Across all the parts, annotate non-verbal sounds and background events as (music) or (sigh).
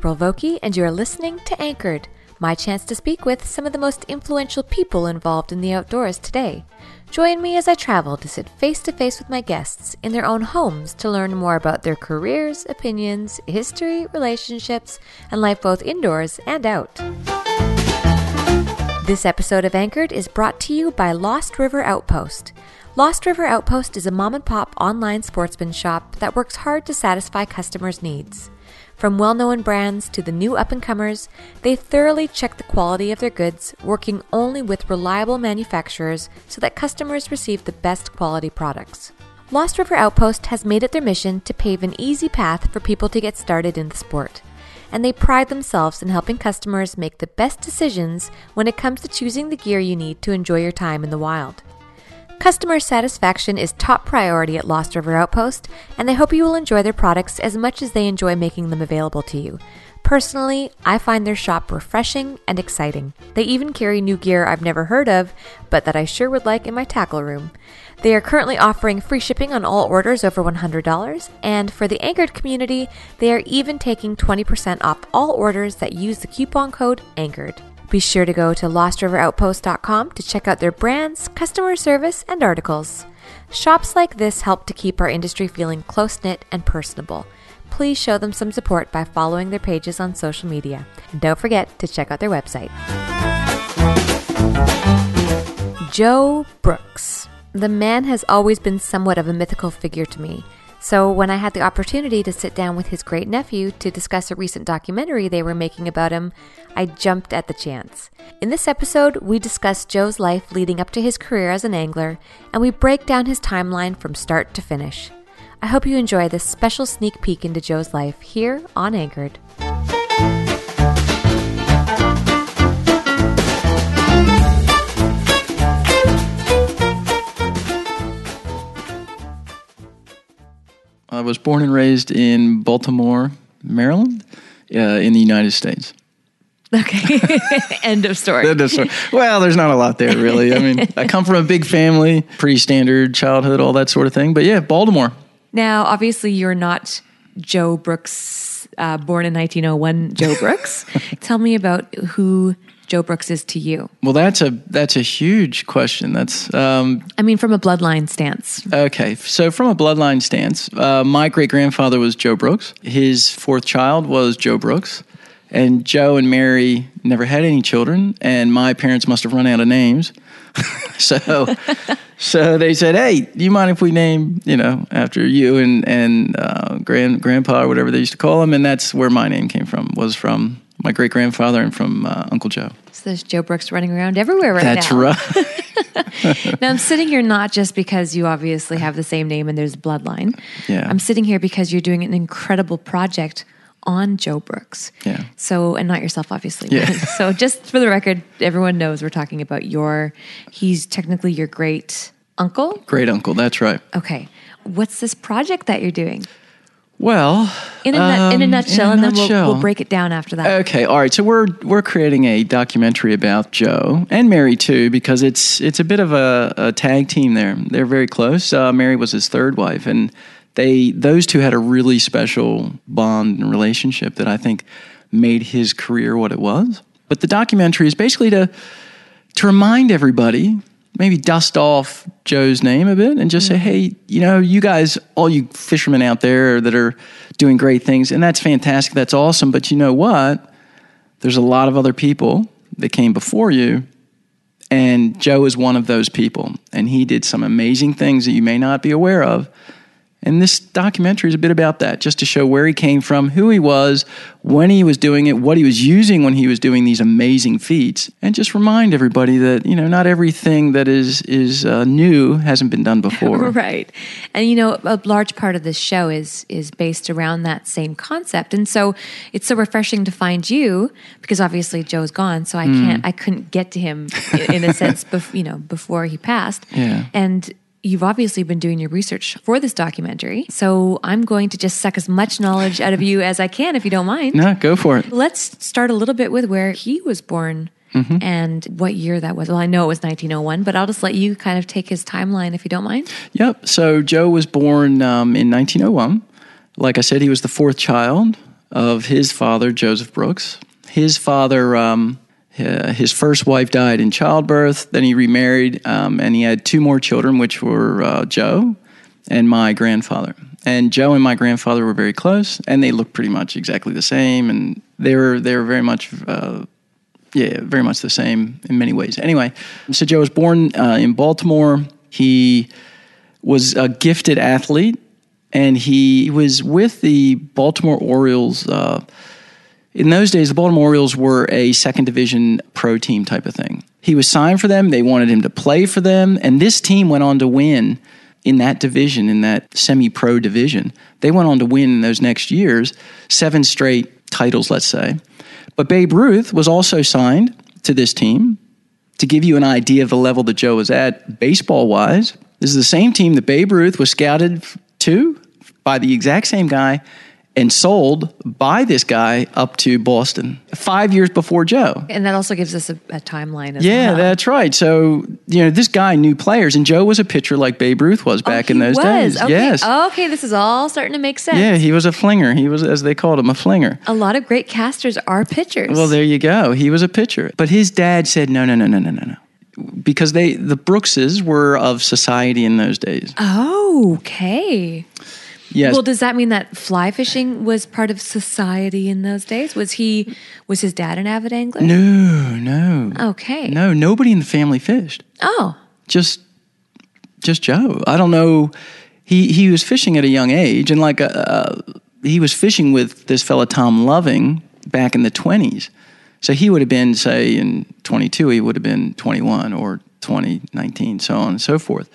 April Vokey, and you're listening to Anchored, my chance to speak with some of the most influential people involved in the outdoors today. Join me as I travel to sit face to face with my guests in their own homes to learn more about their careers, opinions, history, relationships, and life both indoors and out. This episode of Anchored is brought to you by Lost River Outpost. Lost River Outpost is a mom and pop online sportsman shop that works hard to satisfy customers' needs. From well known brands to the new up and comers, they thoroughly check the quality of their goods, working only with reliable manufacturers so that customers receive the best quality products. Lost River Outpost has made it their mission to pave an easy path for people to get started in the sport. And they pride themselves in helping customers make the best decisions when it comes to choosing the gear you need to enjoy your time in the wild. Customer satisfaction is top priority at Lost River Outpost, and they hope you will enjoy their products as much as they enjoy making them available to you. Personally, I find their shop refreshing and exciting. They even carry new gear I've never heard of, but that I sure would like in my tackle room. They are currently offering free shipping on all orders over $100, and for the Anchored community, they are even taking 20% off all orders that use the coupon code ANCHORED. Be sure to go to lostriveroutpost.com to check out their brands, customer service, and articles. Shops like this help to keep our industry feeling close knit and personable. Please show them some support by following their pages on social media. And don't forget to check out their website. Joe Brooks. The man has always been somewhat of a mythical figure to me. So, when I had the opportunity to sit down with his great nephew to discuss a recent documentary they were making about him, I jumped at the chance. In this episode, we discuss Joe's life leading up to his career as an angler, and we break down his timeline from start to finish. I hope you enjoy this special sneak peek into Joe's life here on Anchored. I was born and raised in Baltimore, Maryland, uh, in the United States. Okay. (laughs) End of story. End of story. Well, there's not a lot there, really. I mean, I come from a big family, pretty standard childhood, all that sort of thing. But yeah, Baltimore. Now, obviously, you're not Joe Brooks, uh, born in 1901, Joe Brooks. (laughs) Tell me about who Joe Brooks is to you. Well, that's a that's a huge question. That's um, I mean, from a bloodline stance. okay. So from a bloodline stance, uh, my great grandfather was Joe Brooks. His fourth child was Joe Brooks, and Joe and Mary never had any children, and my parents must have run out of names. (laughs) so so they said, "Hey, do you mind if we name you know after you and and uh, grand grandpa or whatever they used to call him?" And that's where my name came from. Was from my great grandfather and from uh, Uncle Joe. So there's Joe Brooks running around everywhere right That's now. That's right. (laughs) Now I'm sitting here not just because you obviously have the same name and there's bloodline. Yeah. I'm sitting here because you're doing an incredible project on Joe Brooks. Yeah. So and not yourself obviously. Yeah. (laughs) so just for the record, everyone knows we're talking about your he's technically your great uncle. Great uncle. That's right. Okay. What's this project that you're doing? Well, In a, nut in a um, nutshell, in a and then we'll, we'll break it down after that. Okay, all right. So we're we're creating a documentary about Joe and Mary too, because it's it's a bit of a, a tag team there. They're very close. Uh, Mary was his third wife, and they those two had a really special bond and relationship that I think made his career what it was. But the documentary is basically to to remind everybody, maybe dust off Joe's name a bit and just say, mm-hmm. hey, you know, you guys, all you fishermen out there that are doing great things, and that's fantastic, that's awesome, but you know what? There's a lot of other people that came before you, and Joe is one of those people, and he did some amazing things that you may not be aware of. And this documentary is a bit about that, just to show where he came from, who he was, when he was doing it, what he was using when he was doing these amazing feats, and just remind everybody that you know not everything that is is uh, new hasn't been done (laughs) before. Right. And you know, a large part of this show is is based around that same concept. And so it's so refreshing to find you because obviously Joe's gone, so I Hmm. can't I couldn't get to him i- in a sense (laughs) bef- you know, before he passed. Yeah. And you've obviously been doing your research for this documentary. So I'm going to just suck as much knowledge out of you as I can if you don't mind. No, go for it. Let's start a little bit with where he was born Mm-hmm. and what year that was. Well, I know it was 1901, but I'll just let you kind of take his timeline if you don't mind. Yep. So Joe was born um, in 1901. Like I said, he was the fourth child of his father, Joseph Brooks. His father, um, his first wife died in childbirth. Then he remarried, um, and he had two more children, which were uh, Joe and my grandfather. And Joe and my grandfather were very close, and they looked pretty much exactly the same, and they were they were very much. Uh, yeah, very much the same in many ways. Anyway, so Joe was born uh, in Baltimore. He was a gifted athlete, and he was with the Baltimore Orioles. In those days, the Baltimore Orioles were a second division pro team type of thing. He was signed for them. They wanted him to play for them, and this team went on to win in that division, in that semi pro division. They went on to win in those next years seven straight titles, let's say. But Babe Ruth was also signed to this team to give you an idea of the level that Joe was at baseball wise. This is the same team that Babe Ruth was scouted to by the exact same guy and sold by this guy up to Boston five years before Joe. And that also gives us a, a timeline. As yeah, well. that's right. So you know, this guy knew players, and Joe was a pitcher like Babe Ruth was oh, back oh, in those was. days. Okay. Yes. Okay, this is all starting to make sense. Yeah, he was a flinger. He was, as they called him, a flinger. A lot of great casters are pitchers. Well, there you go. He was a pitcher, but his dad said, "No, no, no, no, no, no, no." Because they, the Brookses, were of society in those days. Oh, okay. Yes. Well, does that mean that fly fishing was part of society in those days? Was he was his dad an avid angler? no, no. Okay. No, nobody in the family fished. Oh. Just, just Joe. I don't know. He he was fishing at a young age, and like uh, he was fishing with this fella Tom Loving back in the twenties. So he would have been, say, in twenty two, he would have been twenty one or 20, 19, so on and so forth.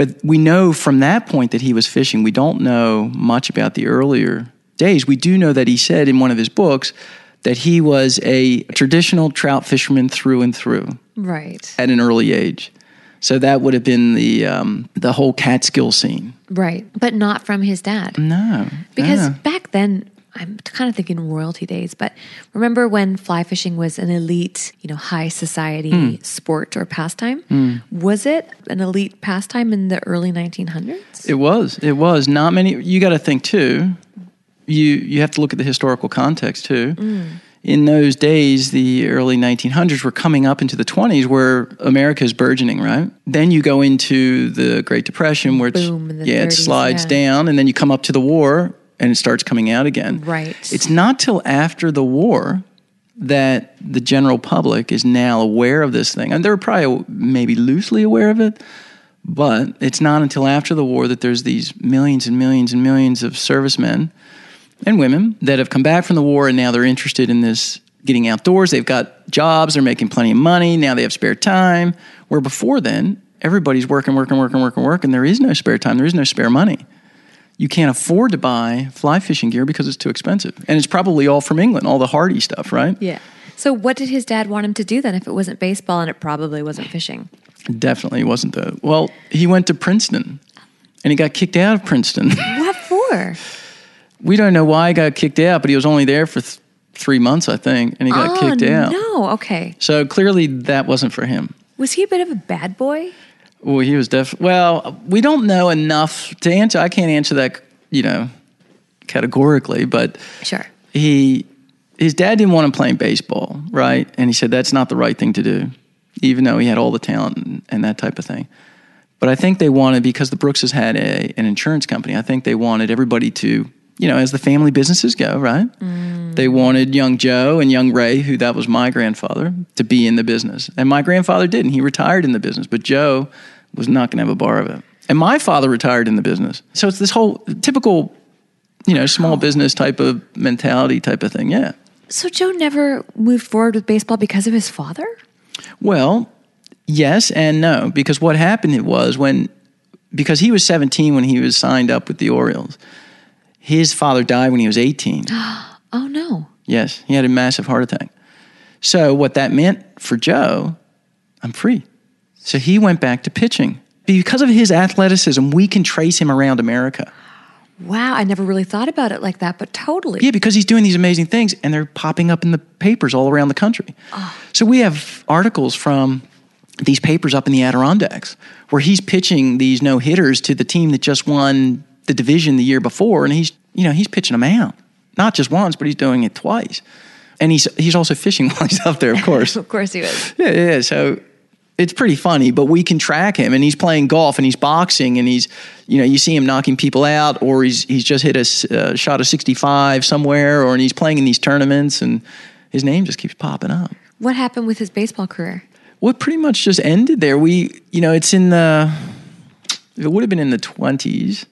But we know from that point that he was fishing. We don't know much about the earlier days. We do know that he said in one of his books that he was a traditional trout fisherman through and through Right. at an early age. So that would have been the um, the whole Catskill scene. Right. But not from his dad. No, Because no. back then, I'm kind of thinking royalty days, but remember when fly fishing was an elite, you know, high society Hmm. sport or pastime? Was it an elite pastime in the early 1900s? it was it was not many. You got to think too. You you have to look at the historical context too. Mm. In those days, the early 1900s were coming up into the 20s, where America is burgeoning. Right. Then you go into the Great Depression, which Boom yeah, it slides yeah. down, and then you come up to the war, and it starts coming out again. Right. It's not till after the war that the general public is now aware of this thing. And they're probably maybe loosely aware of it, but it's not until after the war that there's these millions and millions and millions of servicemen and women that have come back from the war and now they're interested in this getting outdoors. They've got jobs, they're making plenty of money, now they have spare time. Where before then, everybody's working, working, working, working, working. And there is no spare time, there is no spare money you can't afford to buy fly fishing gear because it's too expensive. And it's probably all from England, all the hardy stuff, right? Yeah. So what did his dad want him to do then if it wasn't baseball and it probably wasn't fishing? Definitely wasn't the. Well, he went to Princeton and he got kicked out of Princeton. (laughs) What for? we don't know why he got kicked out, but he was only there for th- three months, I think, and he got oh, kicked out. no. Okay. So clearly that wasn't for him. Was he a bit of a bad boy? Well, he was def. Well, we don't know enough to answer. I can't answer that, you know, categorically, but Sure. he his dad didn't want him playing baseball, right? And he said that's not the right thing to do, even though he had all the talent and, and that type of thing. But I think they wanted because the Brookses had a, an insurance company. I think they wanted everybody to, you know, as the family businesses go, right? Mm. They wanted young Joe and young Ray, who that was my grandfather, to be in the business. And my grandfather didn't. He retired in the business, but Joe was not going to have a bar of it. And my father retired in the business. So it's this whole typical, you know, small business type of mentality type of thing. Yeah. So Joe never moved forward with baseball because of his father? Well, yes and no, because what happened it was when because he was 17 when he was signed up with the Orioles. His father died when he was 18. (gasps) Oh no. yes, he had a massive heart attack. So what that meant for Joe, I'm free. So he went back to pitching. Because of his athleticism, we can trace him around America. Wow, I never really thought about it like that, but totally. Yeah, because he's doing these amazing things and they're popping up in the papers all around the country. So we have articles from these papers up in the Adirondacks where he's pitching these no hitters to the team that just won the division the year before and he's you know, he's pitching them out. not just once, but he's doing it twice. And he's he's also fishing (laughs) while he's up there, of course. (laughs) Of course he was. Yeah, yeah. So it's pretty funny, but we can track him, and he's playing golf, and he's boxing, and he's, you know, you see him knocking people out, or he's he's just hit a uh, shot of sixty five somewhere, or and he's playing in these tournaments, and his name just keeps popping up. What happened with his baseball career? Well, it pretty much just ended there. We, you know, it's in the, it would have been in the twenties,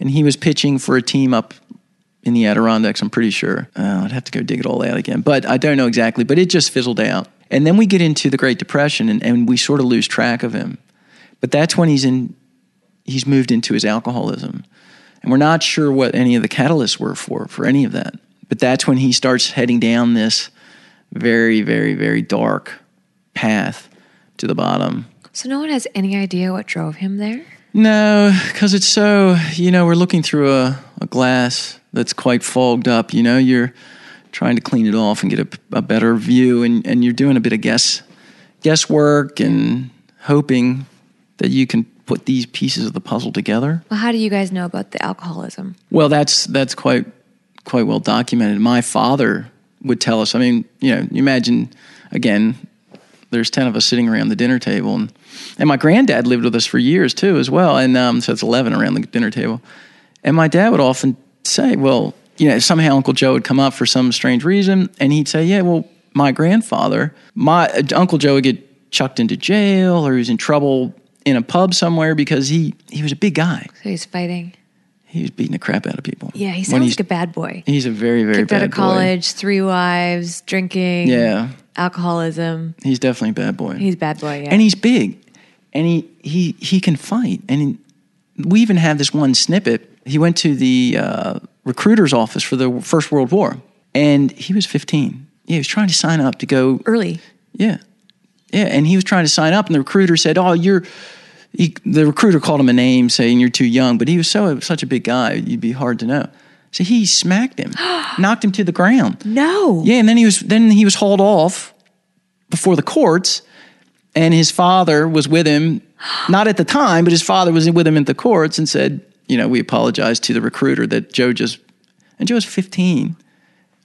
and he was pitching for a team up in the Adirondacks. I'm pretty sure. Uh, I'd have to go dig it all out again, but I don't know exactly. But it just fizzled out, and then we get into the Great Depression, and, and we sort of lose track of him. But that's when he's in, he's moved into his alcoholism, and we're not sure what any of the catalysts were for for any of that. But that's when he starts heading down this very, very, very dark path to the bottom. So no one has any idea what drove him there? No, because it's so, you know, we're looking through a, a glass that's quite fogged up. You know, you're trying to clean it off and get a, a better view, and, and you're doing a bit of guess guesswork and hoping that you can put these pieces of the puzzle together. Well, how do you guys know about the alcoholism? Well, that's that's quite quite well documented. My father would tell us. I mean, you know, you imagine again, there's ten of us sitting around the dinner table, and and my granddad lived with us for years too, as well. And um, so it's eleven around the dinner table. And my dad would often say, "Well, you know, somehow Uncle Joe would come up for some strange reason, and he'd say, "Yeah, well, my grandfather, my uh, Uncle Joe would get chucked into jail, or he was in trouble." In a pub somewhere because he he was a big guy. So he's fighting. He was beating the crap out of people. Yeah, he sounds he's- like a bad boy. He's a very, very Kicked bad out of boy. college, three wives, drinking, Yeah, alcoholism. he's definitely a bad boy. He's a bad boy, yeah. and he's big, and he he he can fight. And we even have this one snippet. He went to the uh, recruiter's office for the First World War, and he was 15. Yeah, he was trying to sign up to go. early. Yeah, yeah, and he was trying to sign up, and the recruiter said, "Oh, you're." He, the recruiter called him a name, saying you're too young, but he was so such a big guy, you'd be hard to know. So he smacked him, (gasps) knocked him to the ground. No. Yeah, and then he was then he was hauled off before the courts, and his father was with him, not at the time, but his father was with him at the courts and said, you know, we apologize to the recruiter that Joe just and Joe was 15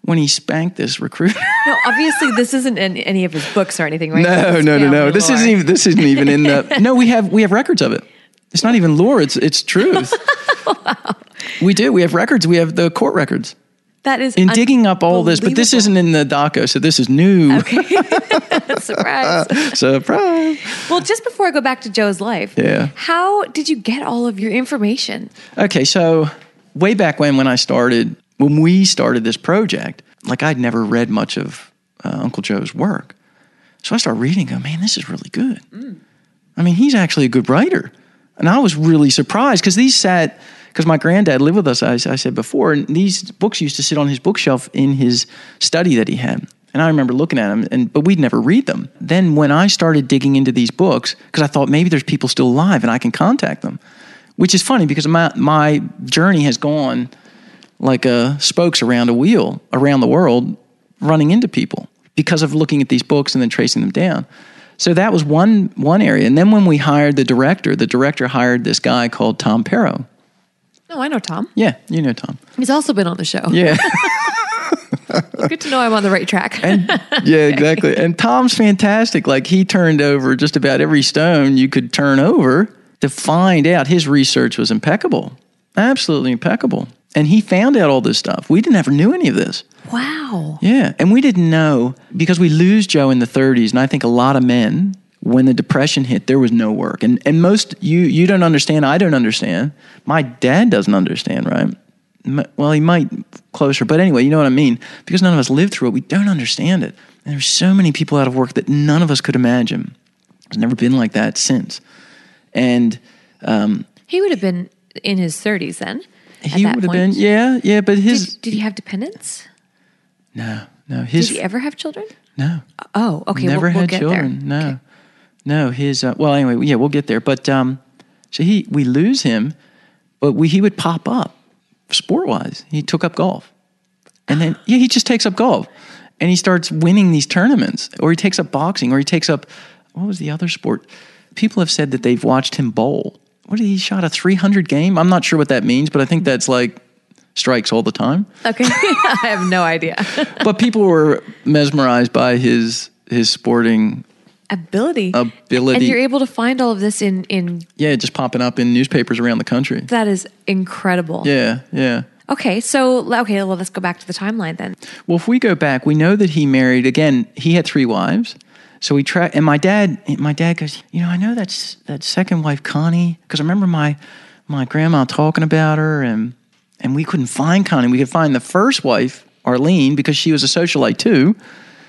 when he spanked this recruiter. No, obviously this isn't in any of his books or anything, right? no, no, no, no. This lore. isn't even this isn't even in the (laughs) No, we have we have records of it. It's not even lore, it's it's truth. (laughs) We do. We have records. We have the court records. That is In digging up all this, but this isn't in the doco, so this is new. unbelievable. (laughs) surprise. (laughs) Surprise. Well, just before I go back to Joe's life, Yeah. how did you get all of your information? Okay, so way back when, when I started, when we started this project, like I'd never read much of uh, Uncle Joe's work. So I started reading, and go, man, this is really good. I mean, he's actually a good writer. And I was really surprised because these sat, because my granddad lived with us, as I said before, and these books used to sit on his bookshelf in his study that he had. And I remember looking at them, and but we'd never read them. Then when I started digging into these books, because I thought maybe there's people still alive and I can contact them, which is funny because my my journey has gone like uh, spokes around a wheel around the world, running into people because of looking at these books and then tracing them down. So that was one one area. And then when we hired the director, the director hired this guy called Tom Pero. Oh, I know Tom. Yeah, you know Tom. He's also been on the show. Yeah. (laughs) (laughs) Good to know I'm on the right track. yeah, (laughs) exactly. And Tom's fantastic. Like he turned over just about every stone you could turn over to find out. His research was impeccable, absolutely impeccable. And he found out all this stuff. We didn't ever knew any of this. wow. Yeah, and we didn't know because we lose Joe in the 30s, and I think a lot of men, when the depression hit, there was no work, and and most you you don't understand, I don't understand, my dad doesn't understand, right? Well, he might closer, but anyway, you know what I mean. Because none of us lived through it, we don't understand it. And there's so many people out of work that none of us could imagine. It's never been like that since, and um, He would have been in his 30s then. he would have been, yeah, yeah. But his Did, did he have dependents? no, no, Did he ever have children? no. Oh, okay. Never we'll, we'll had children. There. No, Okay. No. His uh, well, anyway, yeah, we'll get there. But um, so he we lose him, but we he would pop up sport wise. He took up golf, and then yeah, he just takes up golf, and he starts winning these tournaments, or he takes up boxing, or he takes up what was the other sport? People have said that they've watched him bowl. What did he shot a three hundred game? I'm not sure what that means, but I think that's like strikes all the time. Okay. (laughs) I have no idea. But people were mesmerized by his his sporting Ability. ability. And you're able to find all of this in in yeah, just popping up in newspapers around the country. that is incredible. Yeah, yeah. Okay, so okay, well let's go back to the timeline then. Well, if we go back, we know that he married again. He had three wives. So we try, and my dad, my dad goes, you know, I know that's that second wife, Connie, because I remember my my grandma talking about her, and and we couldn't find Connie. We could find the first wife, Arlene, because she was a socialite too.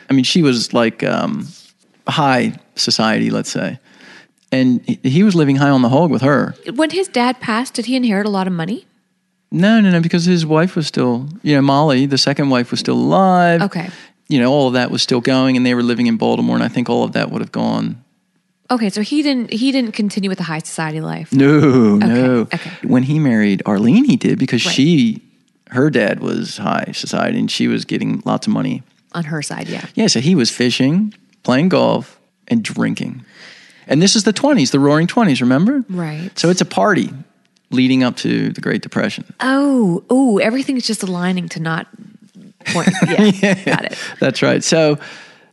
I mean, she was like um, high society, let's say, and he- was living high on the hog with her. When his dad passed, did he inherit a lot of money? No, no, no, because his wife was still, you know, Molly, the second wife was still alive. Okay. You know, all of that was still going, and they were living in Baltimore, and I think all of that would have gone. Okay, so he didn't he didn't continue with the high society life. No, no. okay. When he married Arlene, he did because Right. she, her dad was high society, and she was getting lots of money. On her side, yeah. Yeah, so he was fishing, playing golf, and drinking. And this is the 20s, the roaring 20s, remember? Right. So it's a party leading up to the Great Depression. Oh, oh, everything's just aligning to not point. (laughs) Yeah, got it. That's right. So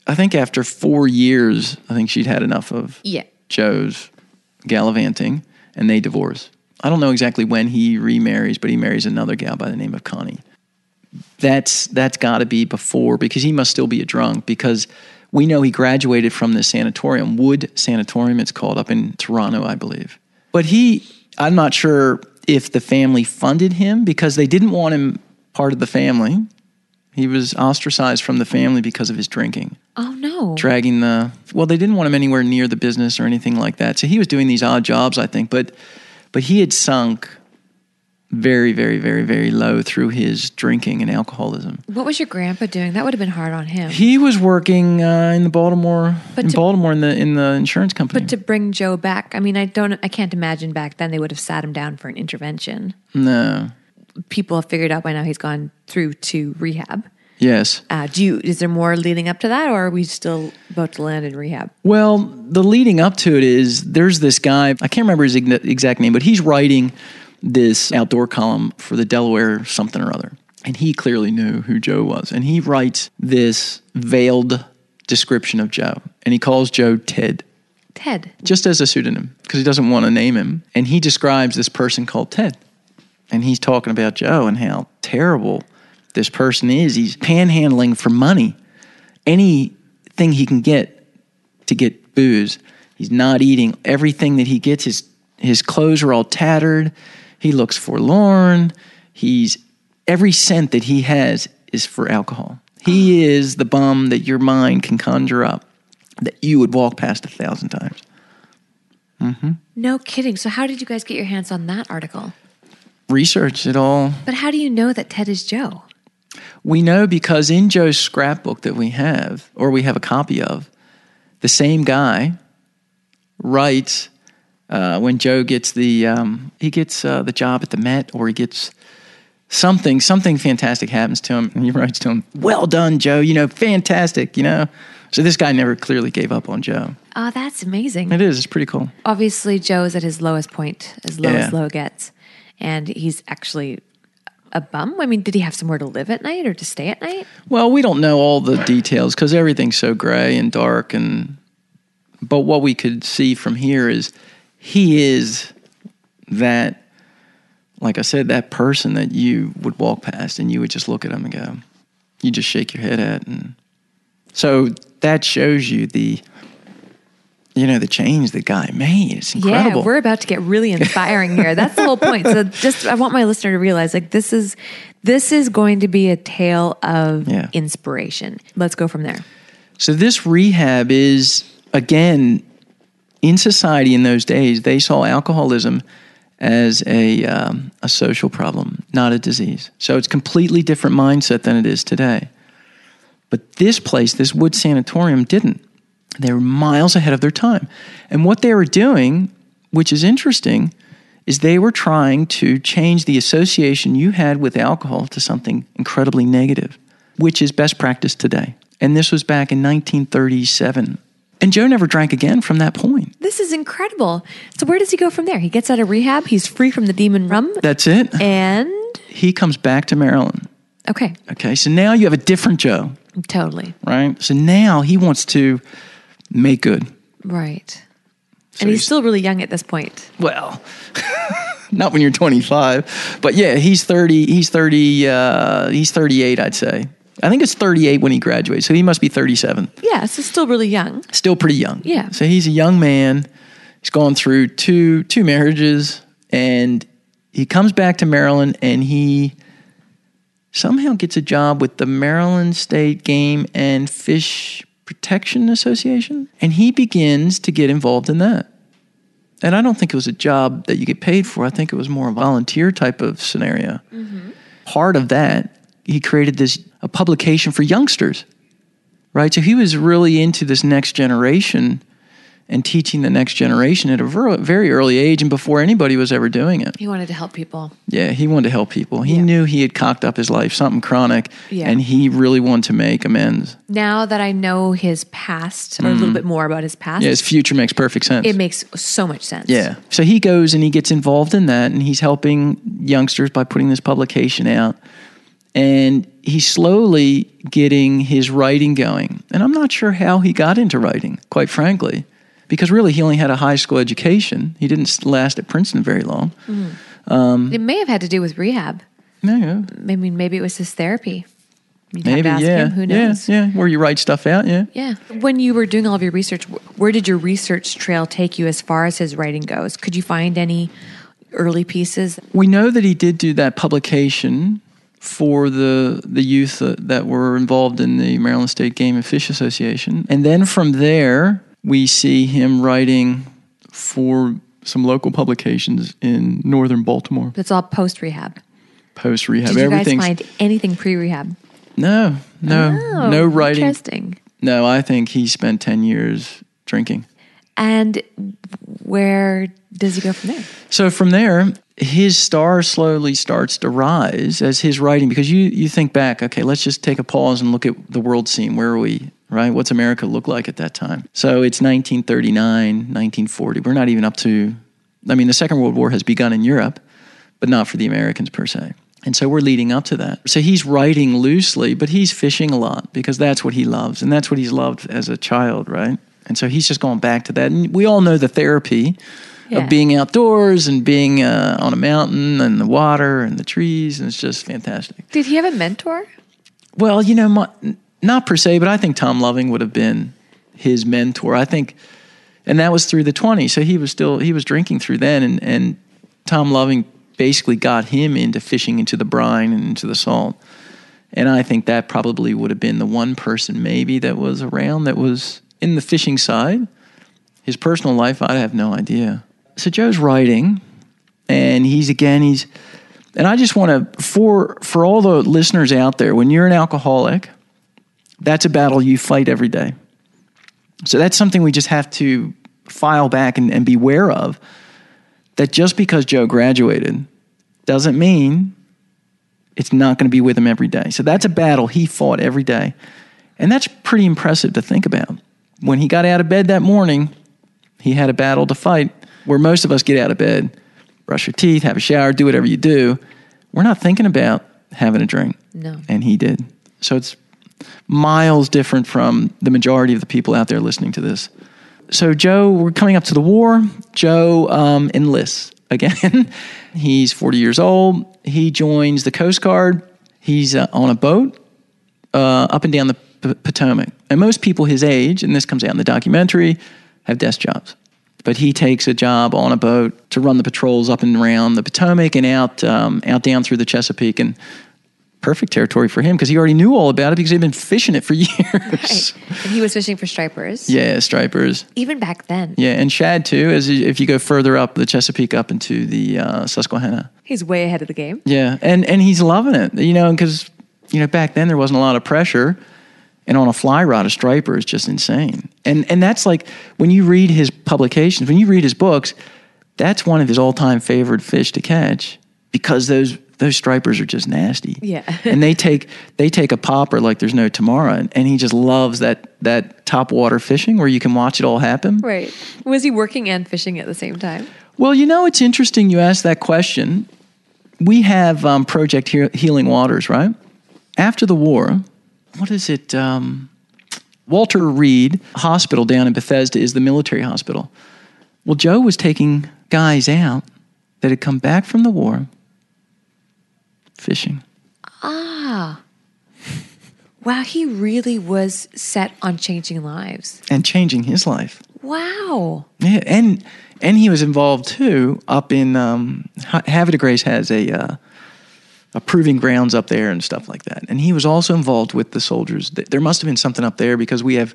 I think after four years, I think she'd had enough of Yeah. Joe's gallivanting and they divorce. I don't know exactly when he remarries, but he marries another gal by the name of Connie. That's that's got to be before because he must still be a drunk because we know he graduated from the sanatorium, Wood Sanatorium it's called up in Toronto, I believe. But he I'm not sure if the family funded him because they didn't want him part of the family. He was ostracized from the family because of his drinking Oh no. dragging the well they didn't want him anywhere near the business or anything like that so he was doing these odd jobs i think but but he had sunk very very very very low through his drinking and alcoholism What was your grandpa doing? That would have been hard on him. he was working uh, in the baltimore But in to- baltimore in the in the insurance company But to bring Joe back, I mean, I don't, I can't imagine back then they would have sat him down for an intervention. no People have figured out by now he's gone through to rehab. yes Uh, do you? Is there more leading up to that, or are we still about to land in rehab? Well, the leading up to it is there's this guy, I can't remember his exact name, but he's writing this outdoor column for the Delaware something or other. And he clearly knew who Joe was. And he writes this veiled description of Joe. And he calls Joe Ted, Ted. just as a pseudonym, because he doesn't want to name him. And he describes this person called Ted. And he's talking about Joe and how terrible this person is. He's panhandling for money. Anything he can get to get booze. He's not eating. Everything that he gets, his his clothes are all tattered. He looks forlorn. He's every cent that he has is for alcohol. He is the bum that your mind can conjure up that you would walk past a thousand times. Mm-hmm. No kidding. So how did you guys get your hands on that article? Research it all. But how do you know that Ted is Joe? We know because in Joe's scrapbook that we have, or we have a copy of, the same guy writes uh, when Joe gets the um, he gets uh, the job at the Met, or he gets something something fantastic happens to him, and he writes to him, "Well done, Joe. You know, fantastic. You know." So this guy never clearly gave up on Joe. Oh, that's amazing. It is. It's pretty cool. Obviously, Joe is at his lowest point, as low as low gets, and he's actually a bum. I mean, did he have somewhere to live at night or to stay at night? Well, we don't know all the details because everything's so gray and dark, and but what we could see from here is he is that, like I said, that person that you would walk past and you would just look at him and go, you just shake your head at, and so that shows you the, you know, the change the guy made. It's incredible. Yeah, we're about to get really inspiring here. That's the whole point. So (laughs) just I want my listener to realize like this is this is going to be a tale of Yeah. inspiration. Let's go from there. So this rehab is again in society in those days they saw alcoholism as a um, a social problem, not a disease. So it's completely different mindset than it is today. But this place, this Wood Sanatorium, didn't. They were miles ahead of their time, and what they were doing, which is interesting, is they were trying to change the association you had with alcohol to something incredibly negative, which is best practice today. And this was back in 1937. And Joe never drank again from that point. This is incredible. So where does he go from there? He gets out of rehab. He's free from the demon rum. That's it. And He comes back to Maryland. okay, Okay, so now you have a different Joe, totally right? So now he wants to make good. right. and he's he's- still really young at this point. Well, (laughs) not when you're 25, but yeah, he's 30. He's 30. Uh, he's 38, I'd say. I think it's 38 when he graduates, so he must be 37. Yeah, so still really young. Still pretty young. Yeah. So he's a young man. He's gone through two two marriages, and he comes back to Maryland, and he somehow gets a job with the Maryland State Game and Fish Protection Association, and he begins to get involved in that. And I don't think it was a job that you get paid for. I think it was more a volunteer type of scenario. Mm-hmm. Part of that, he created this a publication for youngsters, right? So he was really into this next generation and teaching the next generation at a very early age and before anybody was ever doing it. He wanted to help people. Yeah, he wanted to help people. He Yeah. knew he had cocked up his life, something chronic, Yeah. and he really wanted to make amends. Now that I know his past or a little mm-hmm. bit more about his past, Yeah, his future makes perfect sense. it makes so much sense. Yeah. So he goes and he gets involved in that and he's helping youngsters by putting this publication out. And he's slowly getting his writing going. And I'm not sure how he got into writing, quite frankly, because really he only had a high school education. He didn't last at Princeton very long. um It may have had to do with rehab. No, yeah. I mean, maybe it was his therapy. You'd have maybe, to ask yeah. him. Who knows? Yeah, yeah. Where you write stuff out, yeah. Yeah. When you were doing all of your research, where did your research trail take you as far as his writing goes? Could you find any early pieces? We know that he did do that publication for the the youth that, that were involved in the Maryland State Game and Fish Association, and then from there we see him writing for some local publications in northern Baltimore, That's all post rehab. post rehab. Did you guys find anything pre rehab? no, no, Oh, no writing. Interesting. No, I think he spent ten years drinking. And where does he go from there? So from there, his star slowly starts to rise as his writing, because you, you think back, okay, let's just take a pause and look at the world scene. Where are we, right? What's America look like at that time? So it's 1939, 1940. We're not even up to, I mean, the Second World War has begun in Europe, but not for the Americans per se. And so we're leading up to that. So he's writing loosely, but he's fishing a lot because that's what he loves. And that's what he's loved as a child, right? And so he's just going back to that. And we all know the therapy Yeah. of being outdoors and being uh, on a mountain and the water and the trees. And it's just fantastic. Did he have a mentor? Well, you know, my, not per se, but I think Tom Loving would have been his mentor. I think, and that was through the 20s. So he was still, he was drinking through then. And, and Tom Loving basically got him into fishing into the brine and into the salt. And I think that probably would have been the one person maybe that was around that was in the fishing side. His personal life, I have no idea. So Joe's writing, and he's again, he's, and I just want to for for all the listeners out there, when you're an alcoholic, that's a battle you fight every day. So that's something we just have to file back and, and beware of. That just because Joe graduated doesn't mean it's not going to be with him every day. So that's a battle he fought every day. And that's pretty impressive to think about. When he got out of bed that morning, he had a battle to fight where most of us get out of bed, brush your teeth, have a shower, do whatever you do. We're not thinking about having a drink. No. And he did. So it's miles different from the majority of the people out there listening to this. So Joe, we're coming up to the war. Joe um, enlists again. (laughs) He's 40 years old. He joins the Coast Guard. He's uh, on a boat uh, up and down the P- Potomac. And most people his age, and this comes out in the documentary, have desk jobs. But he takes a job on a boat to run the patrols up and around the Potomac and out um, out down through the Chesapeake. And perfect territory for him because he already knew all about it because he'd been fishing it for (laughs) years. Right. And he was fishing for stripers. Yeah, stripers. Even back then. Yeah, and shad too. As if you go further up the Chesapeake up into the uh, Susquehanna. He's way ahead of the game. Yeah, and and he's loving it. You know, because you know back then there wasn't a lot of pressure, and on a fly rod, a striper is just insane. And and that's like when you read his publications, when you read his books, that's one of his all time favorite fish to catch because those those stripers are just nasty. Yeah. and they take they take a popper like there's no tomorrow, and, and he just loves that that top water fishing where you can watch it all happen. Right. Was he working and fishing at the same time? Well, you know, it's interesting you asked that question. We have um, Project he- Healing Waters, right? After the war, what is it? Um, Walter Reed Hospital down in Bethesda is the military hospital. Well, Joe was taking guys out that had come back from the war fishing. Ah. Wow, he really was set on changing lives. and changing his life. Wow. Yeah, and and he was involved too up in um, Ha- Havre de Grace has a uh, a proving grounds up there and stuff like that. And he was also involved with the soldiers. There must have been something up there because we have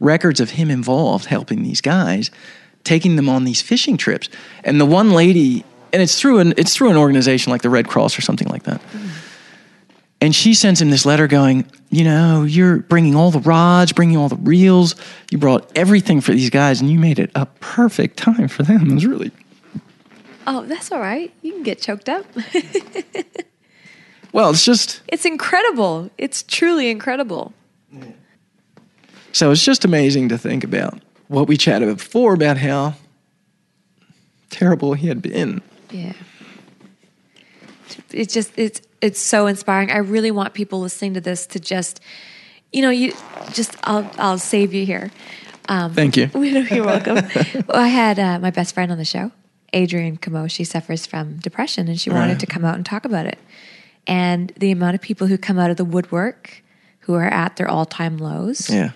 records of him involved helping these guys, taking them on these fishing trips. And the one lady, and it's through an it's through an organization like the Red Cross or something like that. Mm-hmm. And she sends him this letter going, you know, you're bringing all the rods, bringing all the reels. You brought everything for these guys, and you made it a perfect time for them. It was really Oh, that's all right. You can get choked up. (laughs) well. It's just it's incredible. It's truly incredible. so it's just amazing to think about what we chatted before about how terrible he had been. Yeah. It's just it's it's so inspiring. I really want people listening to this to just you know, you just I'll I'll save you here. Um, Thank you. (laughs) You're welcome. I had uh, my best friend on the show, Adrienne Camo. She suffers from depression and she wanted Right. to come out and talk about it. And the amount of people who come out of the woodwork who are at their all time lows, Yeah.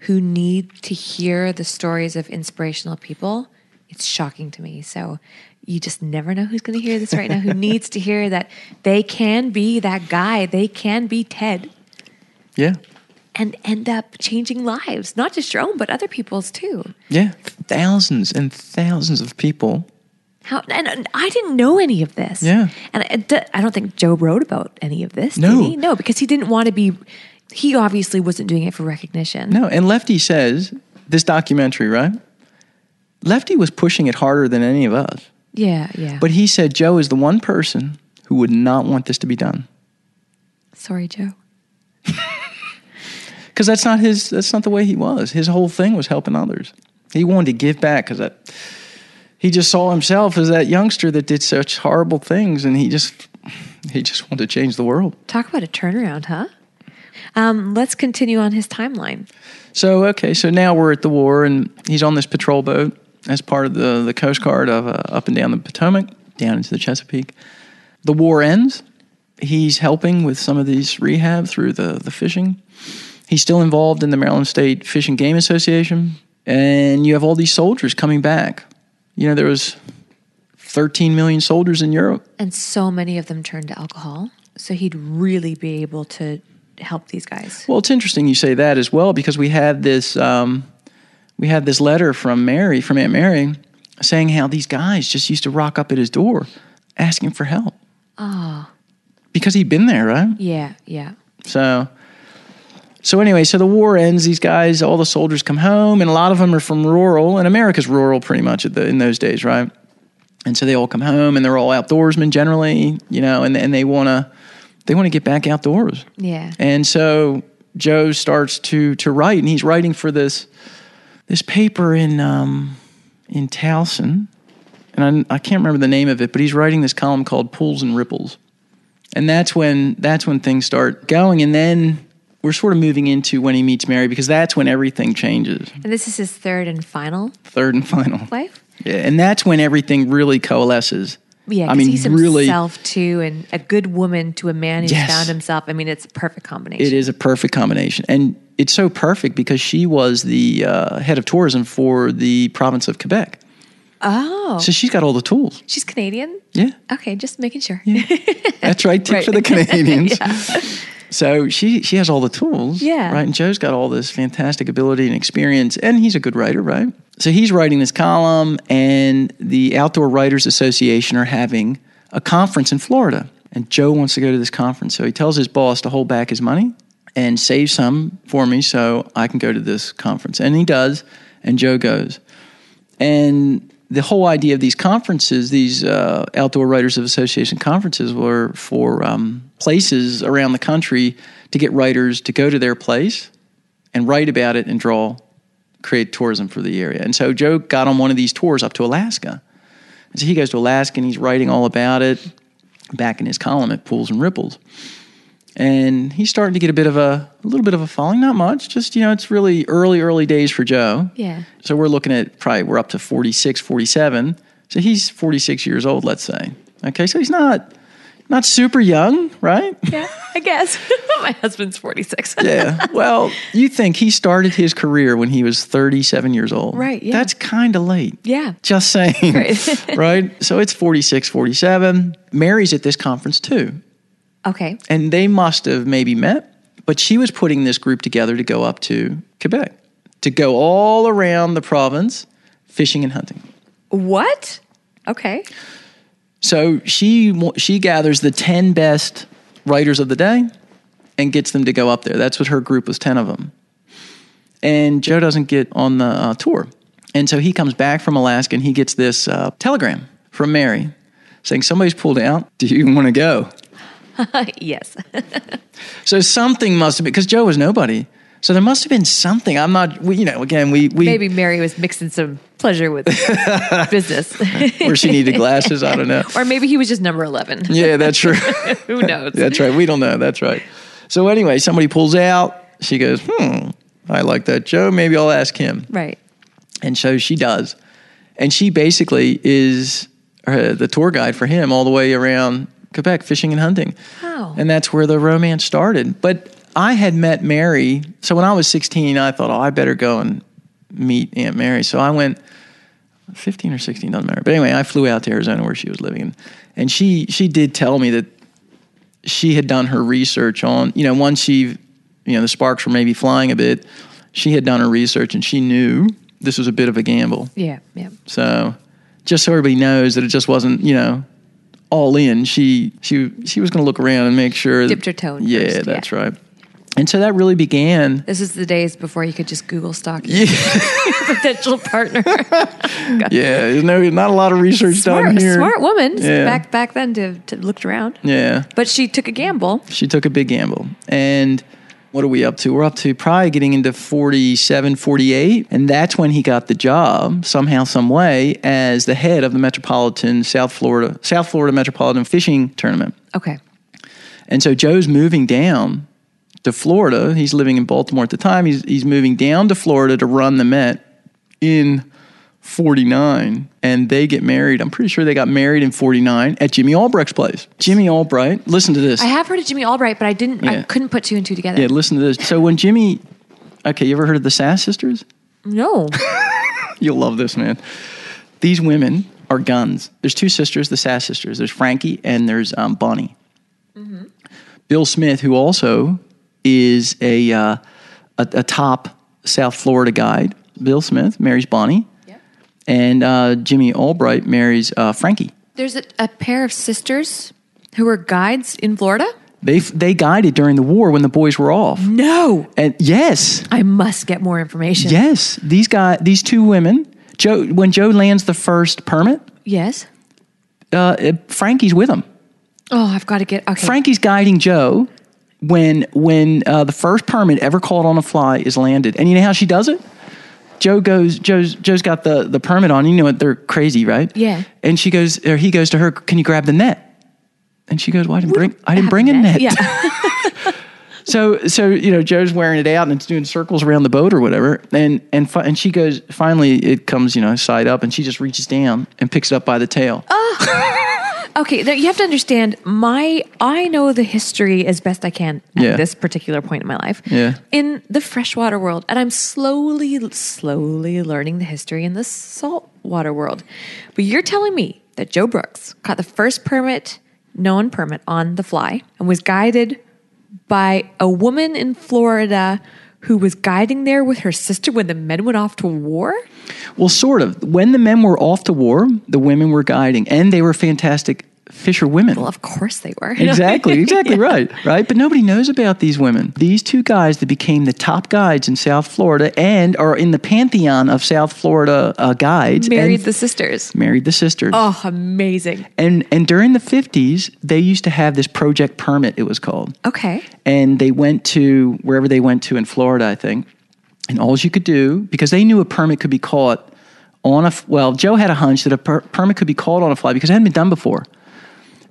who need to hear the stories of inspirational people, it's shocking to me. So you just never know who's going to hear this right now, who (laughs) needs to hear that they can be that guy, they can be Ted Yeah. and end up changing lives, not just your own, but other people's too. Yeah. Thousands and thousands of people. How and, and I didn't know any of this. Yeah. and I don't think Joe wrote about any of this. No. did he? no, because he didn't want to be. He obviously wasn't doing it for recognition. No, and Lefty says this documentary, right? Lefty was pushing it harder than any of us. Yeah, yeah. But he said Joe is the one person who would not want this to be done. sorry, Joe. (laughs) because that's not his that's not the way he was his whole thing was helping others he wanted to give back because that he just saw himself as that youngster that did such horrible things and he just he just wanted to change the world Talk about a turnaround, huh? Um, let's continue on his timeline. so okay so now we're at the war and he's on this patrol boat as part of the the coast guard of uh, up and down the potomac down into the chesapeake the war ends he's helping with some of these rehab through the the fishing he's still involved in the Maryland State Fish and Game Association, and you have all these soldiers coming back. You know, there was 13 million soldiers in Europe. And so many of them turned to alcohol. So he'd really be able to help these guys. Well, it's interesting you say that as well because we had this um, we had this letter from Mary from Aunt Mary saying how these guys just used to rock up at his door asking for help. Ah. Because he'd been there, right? Yeah, yeah. So, so anyway, so the war ends. These guys, all the soldiers come home, and a lot of them are from rural, and America's rural pretty much at the, in those days, right? And so they all come home, and they're all outdoorsmen generally, you know, and and they want to they want to get back outdoors. Yeah. And so Joe starts to to write, and he's writing for this this paper in um, in Towson, and I, I can't remember the name of it, but he's writing this column called "Pools and Ripples," and that's when that's when things start going, and then we're sort of moving into when he meets Mary because that's when everything changes, And this is his third and final third and final. wife? Yeah, and that's when everything really coalesces. Yeah, I mean, he's really, himself too, and a good woman to a man who's Yes. found himself. I mean, it's a perfect combination. It is a perfect combination. And it's so perfect because she was the uh, head of tourism for the province of Quebec. Oh, So she's got all the tools. she's Canadian. Yeah, Okay, just making sure. that's right. Tip Right. for the (laughs) Canadians. So she she has all the tools. Yeah. Right. And Joe's got all this fantastic ability and experience, and he's a good writer, right? So he's writing this column, and the Outdoor Writers Association are having a conference in Florida, and Joe wants to go to this conference. So he tells his boss to hold back his money and save some for me so I can go to this conference, and he does, and Joe goes, and the whole idea of these conferences, these uh, Outdoor Writers of Association conferences, were for um, places around the country to get writers to go to their place and write about it and draw, create tourism for the area. And so Joe got on one of these tours up to Alaska. And so he goes to Alaska and he's writing all about it back in his column at Pools and Ripples. And he's starting to get a bit of a, a little bit of a following, not much, just, you know, it's really early, early days for Joe. Yeah. So we're looking at probably, we're up to 46, 47. So he's 46 years old, let's say. Okay, so he's not not super young, right? Yeah, I guess. (laughs) My husband's 46. (laughs) yeah. Well, you think he started his career when he was 37 years old. Right, yeah. That's kind of late. Yeah. Just saying. Right. (laughs) right? So it's 46, 47. Mary's at this conference too. Okay. And they must have maybe met, but she was putting this group together to go up to Quebec, to go all around the province fishing and hunting. What? Okay. So she she gathers the ten best writers of the day and gets them to go up there. That's what her group was ten of them. And Joe doesn't get on the uh, tour, and so he comes back from Alaska and he gets this uh, telegram from Mary saying somebody's pulled out. Do you want to go? (laughs) yes. (laughs) so something must have been because Joe was nobody. So there must have been something. I'm not. We, you know, again, we, we maybe Mary was mixing some pleasure with (laughs) business, or she needed glasses. I don't know. (laughs) Or maybe he was just number eleven. Yeah, that's true. (laughs) Who knows? that's right. We don't know. That's right. So anyway, somebody pulls out. She goes, "Hmm, I like that Joe. Maybe I'll ask him." Right. And so she does, and she basically is uh, the tour guide for him all the way around Quebec, fishing and hunting. Wow. And that's where the romance started. But I had met Mary. So when I was 16, I thought, oh, I better go and meet Aunt Mary. So I went 15 or 16, doesn't matter. But anyway, I flew out to Arizona where she was living. And she, she did tell me that she had done her research on, you know, once she, you know, the sparks were maybe flying a bit, she had done her research and she knew this was a bit of a gamble. Yeah, yeah. So just so everybody knows that it just wasn't, you know, all in. She she she was going to look around and make sure. Dipped her toe in Yeah, first, that's yeah. right. And so that really began. This is the days before you could just Google stock (laughs) Yeah, (laughs) potential partner. (laughs) yeah. There's no not a lot of research smart, done here. smart woman Yeah. back back then to, to looked around. Yeah, But she took a gamble. she took a big gamble. And what are we up to? We're up to probably getting into 47, 48. And that's when he got the job, somehow, some way, as the head of the Metropolitan South Florida, South Florida Metropolitan Fishing Tournament. Okay. And so Joe's moving down to Florida. He's living in Baltimore at the time. He's, he's moving down to Florida to run the Met in 49. And they get married. I'm pretty sure they got married in 49 at Jimmy Albright's place. Jimmy Albright, listen to this. I have heard of Jimmy Albright, but I didn't. yeah. I couldn't put two and two together. yeah, listen to this. So when Jimmy, okay, you ever heard of the Sass sisters? No. (laughs) You'll love this, man. These women are guns. There's two sisters, the Sass sisters. There's Frankie and there's um, Bonnie. Bill Smith, who also is a, uh, a a top South Florida guide. Bill Smith marries Bonnie, and uh, Jimmy Albright marries uh, Frankie. There's a, a pair of sisters who were guides in Florida. They they guided during the war when the boys were off. No. And yes, I must get more information. yes, these guy, these two women. Joe, when Joe lands the first permit, Yes. uh, Frankie's with him. Oh, I've got to get. Okay. Frankie's guiding Joe when when uh, the first permit ever called on a fly is landed. And you know how she does it? Joe goes. Joe's Joe's got the the permit on. You know what? They're crazy, right? Yeah. And she goes, or he goes to her. Can you grab the net? And she goes, Well, I didn't bring. I didn't bring a net. Yeah. (laughs) (laughs) So so you know Joe's wearing it out and it's doing circles around the boat or whatever. And and fi- and she goes. Finally, it comes you know side up, and she just reaches down and picks it up by the tail. (laughs) Okay, you have to understand. My I know the history as best I can at Yeah. this particular point in my life. Yeah. In the freshwater world, and I'm slowly, slowly learning the history in the saltwater world. But you're telling me that Joe Brooks got the first permit, known permit on the fly, and was guided by a woman in Florida who was guiding there with her sister when the men went off to war. Well, sort of. When the men were off to war, the women were guiding, and they were fantastic fisher women. Well, of course they were. (laughs) Exactly, exactly (laughs) right, right. But nobody knows about these women. These two guys that became the top guides in South Florida and are in the pantheon of South Florida uh, guides. Married the sisters. married the sisters. Oh, amazing. And and during the fifties, they used to have this project permit. It was called, Okay. and they went to wherever they went to in Florida, I think. And all you could do, because they knew a permit could be caught on a well, Joe had a hunch that a per- permit could be caught on a fly because it hadn't been done before.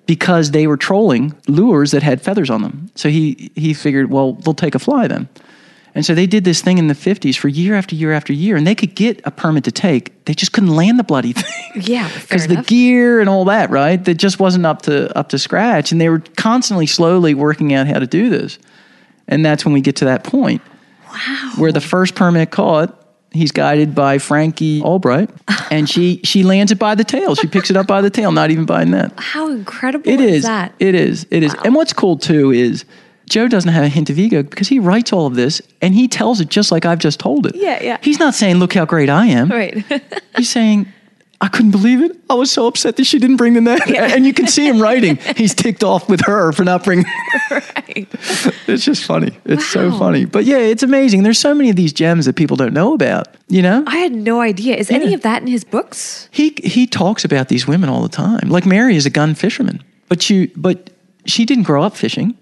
Because they were trolling lures that had feathers on them. So he, he figured, well, they'll take a fly then. And so they did this thing in the 50s for year after year after year, and they could get a permit to take. They just couldn't land the bloody (laughs) thing Yeah, because the gear and all that, right? That just wasn't up to up to scratch, and they were constantly, slowly working out how to do this. And that's when we get to that point wow. where the first permit caught. He's guided by Frankie Albright, and she she lands it by the tail. She picks it up by the tail, not even by net. How incredible It is is. that? It is. It is. And what's cool too is Joe doesn't have a hint of ego because he writes all of this and he tells it just like I've just told it. Yeah, yeah. He's not saying, "Look how great I am." right. (laughs) He's saying, "I couldn't believe it. I was so upset that she didn't bring the net." (laughs) And you can see him writing. He's ticked off with her for not bringing. (laughs) right. (laughs) it's just funny. It's so funny. But yeah, it's amazing. There's so many of these gems that people don't know about. You know. I had no idea. Is any of that in his books? he he talks about these women all the time. Like Mary is a gun fisherman, but you but she didn't grow up fishing.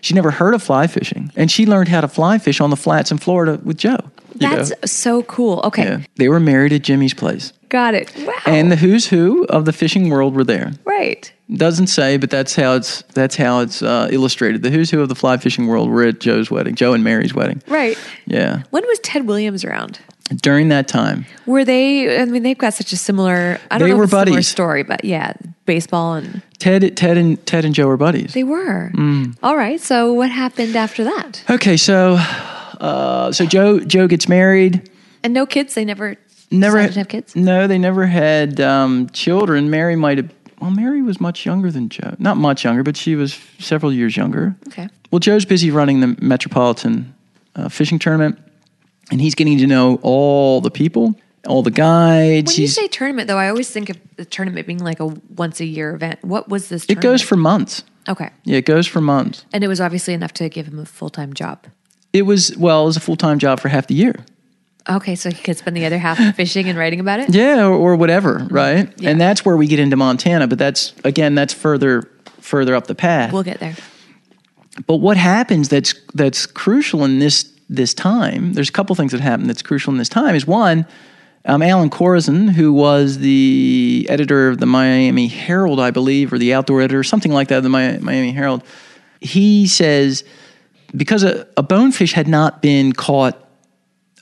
She never heard of fly fishing, and she learned how to fly fish on the flats in Florida with Joe. you know? That's so cool. Okay. yeah. They were married at Jimmy's place, Got it. Wow. and the who's who of the fishing world were there. right. Doesn't say, but that's how it's that's how it's uh, illustrated. The who's who of the fly fishing world were at Joe's wedding, Joe and Mary's wedding. Right. Yeah, When was Ted Williams around? during that time, Were they? I mean, they've got such a similar. I don't They know were if it's similar buddies. story, but yeah, baseball and Ted Ted and Ted and Joe were buddies. they were. Mm. All right. So what happened after that? Okay, so uh, so Joe Joe gets married. And no kids. They never never to have kids. No, they never had um, children. Mary might have. Well, Mary was much younger than Joe. Not much younger, but she was several years younger. Okay. Well, Joe's busy running the Metropolitan uh, Fishing Tournament, and he's getting to know all the people, all the guides. When you He's- say tournament, though, I always think of the tournament being like a once a year event. What was this? it goes for months. okay, Yeah, it goes for months. and it was obviously enough to give him a full time job. It was well, it was a full time job for half the year. Okay, so he could spend the other half fishing and writing about it. (laughs) Yeah, or, or whatever, right? Yeah. And that's where we get into Montana, but that's again, that's further further up the path. We'll get there. But what happens that's that's crucial in this this time? There's a couple things that happen that's crucial in this time. Is one, um, Allen Corson, who was the editor of the Miami Herald, I believe, or the outdoor editor, something like that, of the Miami Herald. He says because a, a bonefish had not been caught,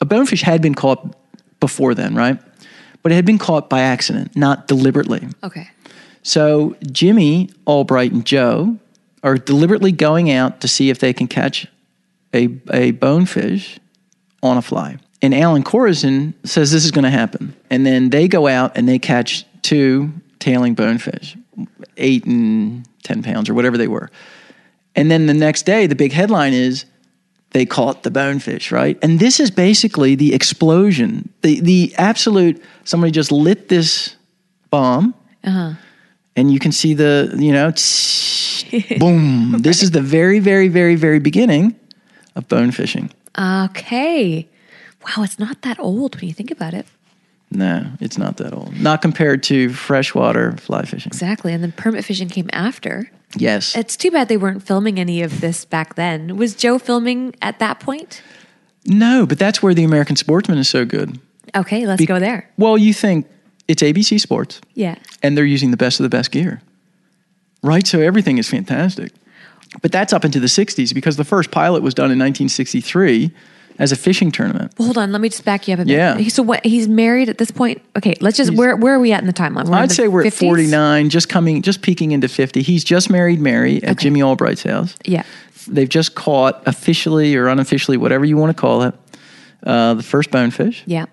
a bonefish had been caught before then, right? But it had been caught by accident, not deliberately. Okay. So Jimmy, Albright, and Joe are deliberately going out to see if they can catch a, a bonefish on a fly. And Allen Corson says this is going to happen. And then they go out and they catch two tailing bonefish, eight and 10 pounds or whatever they were. And then the next day, the big headline is they caught the bonefish, right? And this is basically the explosion, the, the absolute, somebody just lit this bomb uh-huh. and you can see the you know tss, (laughs) boom this is the very very very very beginning of bone fishing Okay. Wow, it's not that old when you think about it. No it's not that old not compared to freshwater fly fishing Exactly. And then permit fishing came after. yes It's too bad they weren't filming any of this back then. Was Joe filming at that point? no but that's where the american sportsman is so good Okay, let's go there. well you think it's abc sports Yeah. and they're using the best of the best gear right so everything is fantastic but that's up into the 60s because the first pilot was done in 1963 as a fishing tournament Well, hold on. Let me just back you up a bit. Yeah. So what? He's married at this point. Okay, let's just where where are we at in the timeline? We're I'd say we're at 49, just coming, just peeking into 50. He's just married Mary at Okay. Jimmy Albright's house. Yeah. They've just caught officially or unofficially, whatever you want to call it, uh, the first bonefish, Yeah.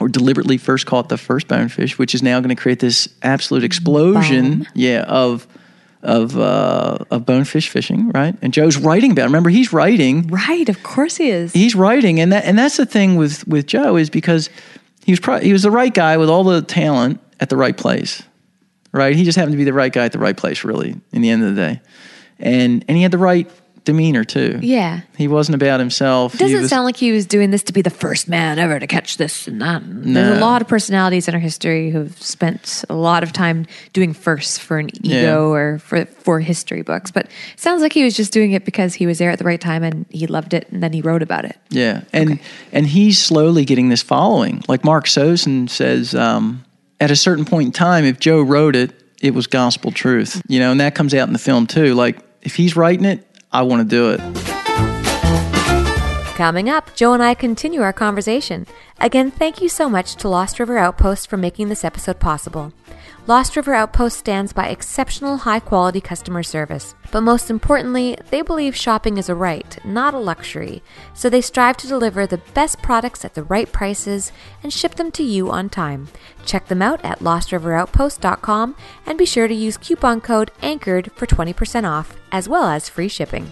or deliberately first caught the first bonefish, which is now going to create this absolute explosion, Boom. yeah, of of uh, of bonefish fishing, right? And Joe's writing about. It. Remember, he's writing Right. Of course he is. he's writing, and that and that's the thing with with Joe is because he was pro- he was the right guy with all the talent at the right place, right? He just happened to be the right guy at the right place, really, in the end of the day, and and he had the right demeanor too. Yeah. He wasn't about himself. It doesn't was, sound like he was doing this to be the first man ever to catch this and that. There's a lot of personalities in our history who've spent a lot of time doing firsts for an ego Yeah. or for for history books. But it sounds like he was just doing it because he was there at the right time and he loved it and then he wrote about it. Yeah, and and he's slowly getting this following. Like Mark Sosin says, um, at a certain point in time, if Joe wrote it, it was gospel truth. You know, and that comes out in the film too. Like if he's writing it, I want to do it. Coming up, Joe and I continue our conversation. Again, thank you so much to Lost River Outpost for making this episode possible. Lost River Outpost stands by exceptional high quality customer service, but most importantly, they believe shopping is a right, not a luxury, so they strive to deliver the best products at the right prices and ship them to you on time. Check them out at lostriveroutpost.com and be sure to use coupon code ANCHORED for 20% off, as well as free shipping.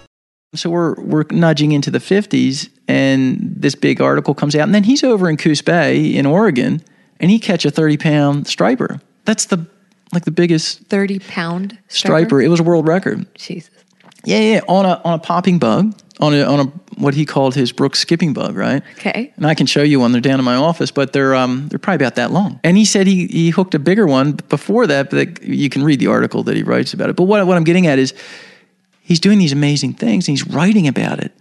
So we're we're nudging into the fifties, and this big article comes out, and then he's over in Coos Bay in Oregon, and he catch a thirty pound striper. That's the like the biggest 30 pound striper. It was a world record. Jesus. Yeah, yeah, on a on a popping bug, on a on a what he called his Brooks skipping bug, right? Okay. And I can show you one. They're down in my office, but they're um they're probably about that long. And he said he he hooked a bigger one before that, but you can read the article that he writes about it. But what what I'm getting at is he's doing these amazing things and he's writing about it.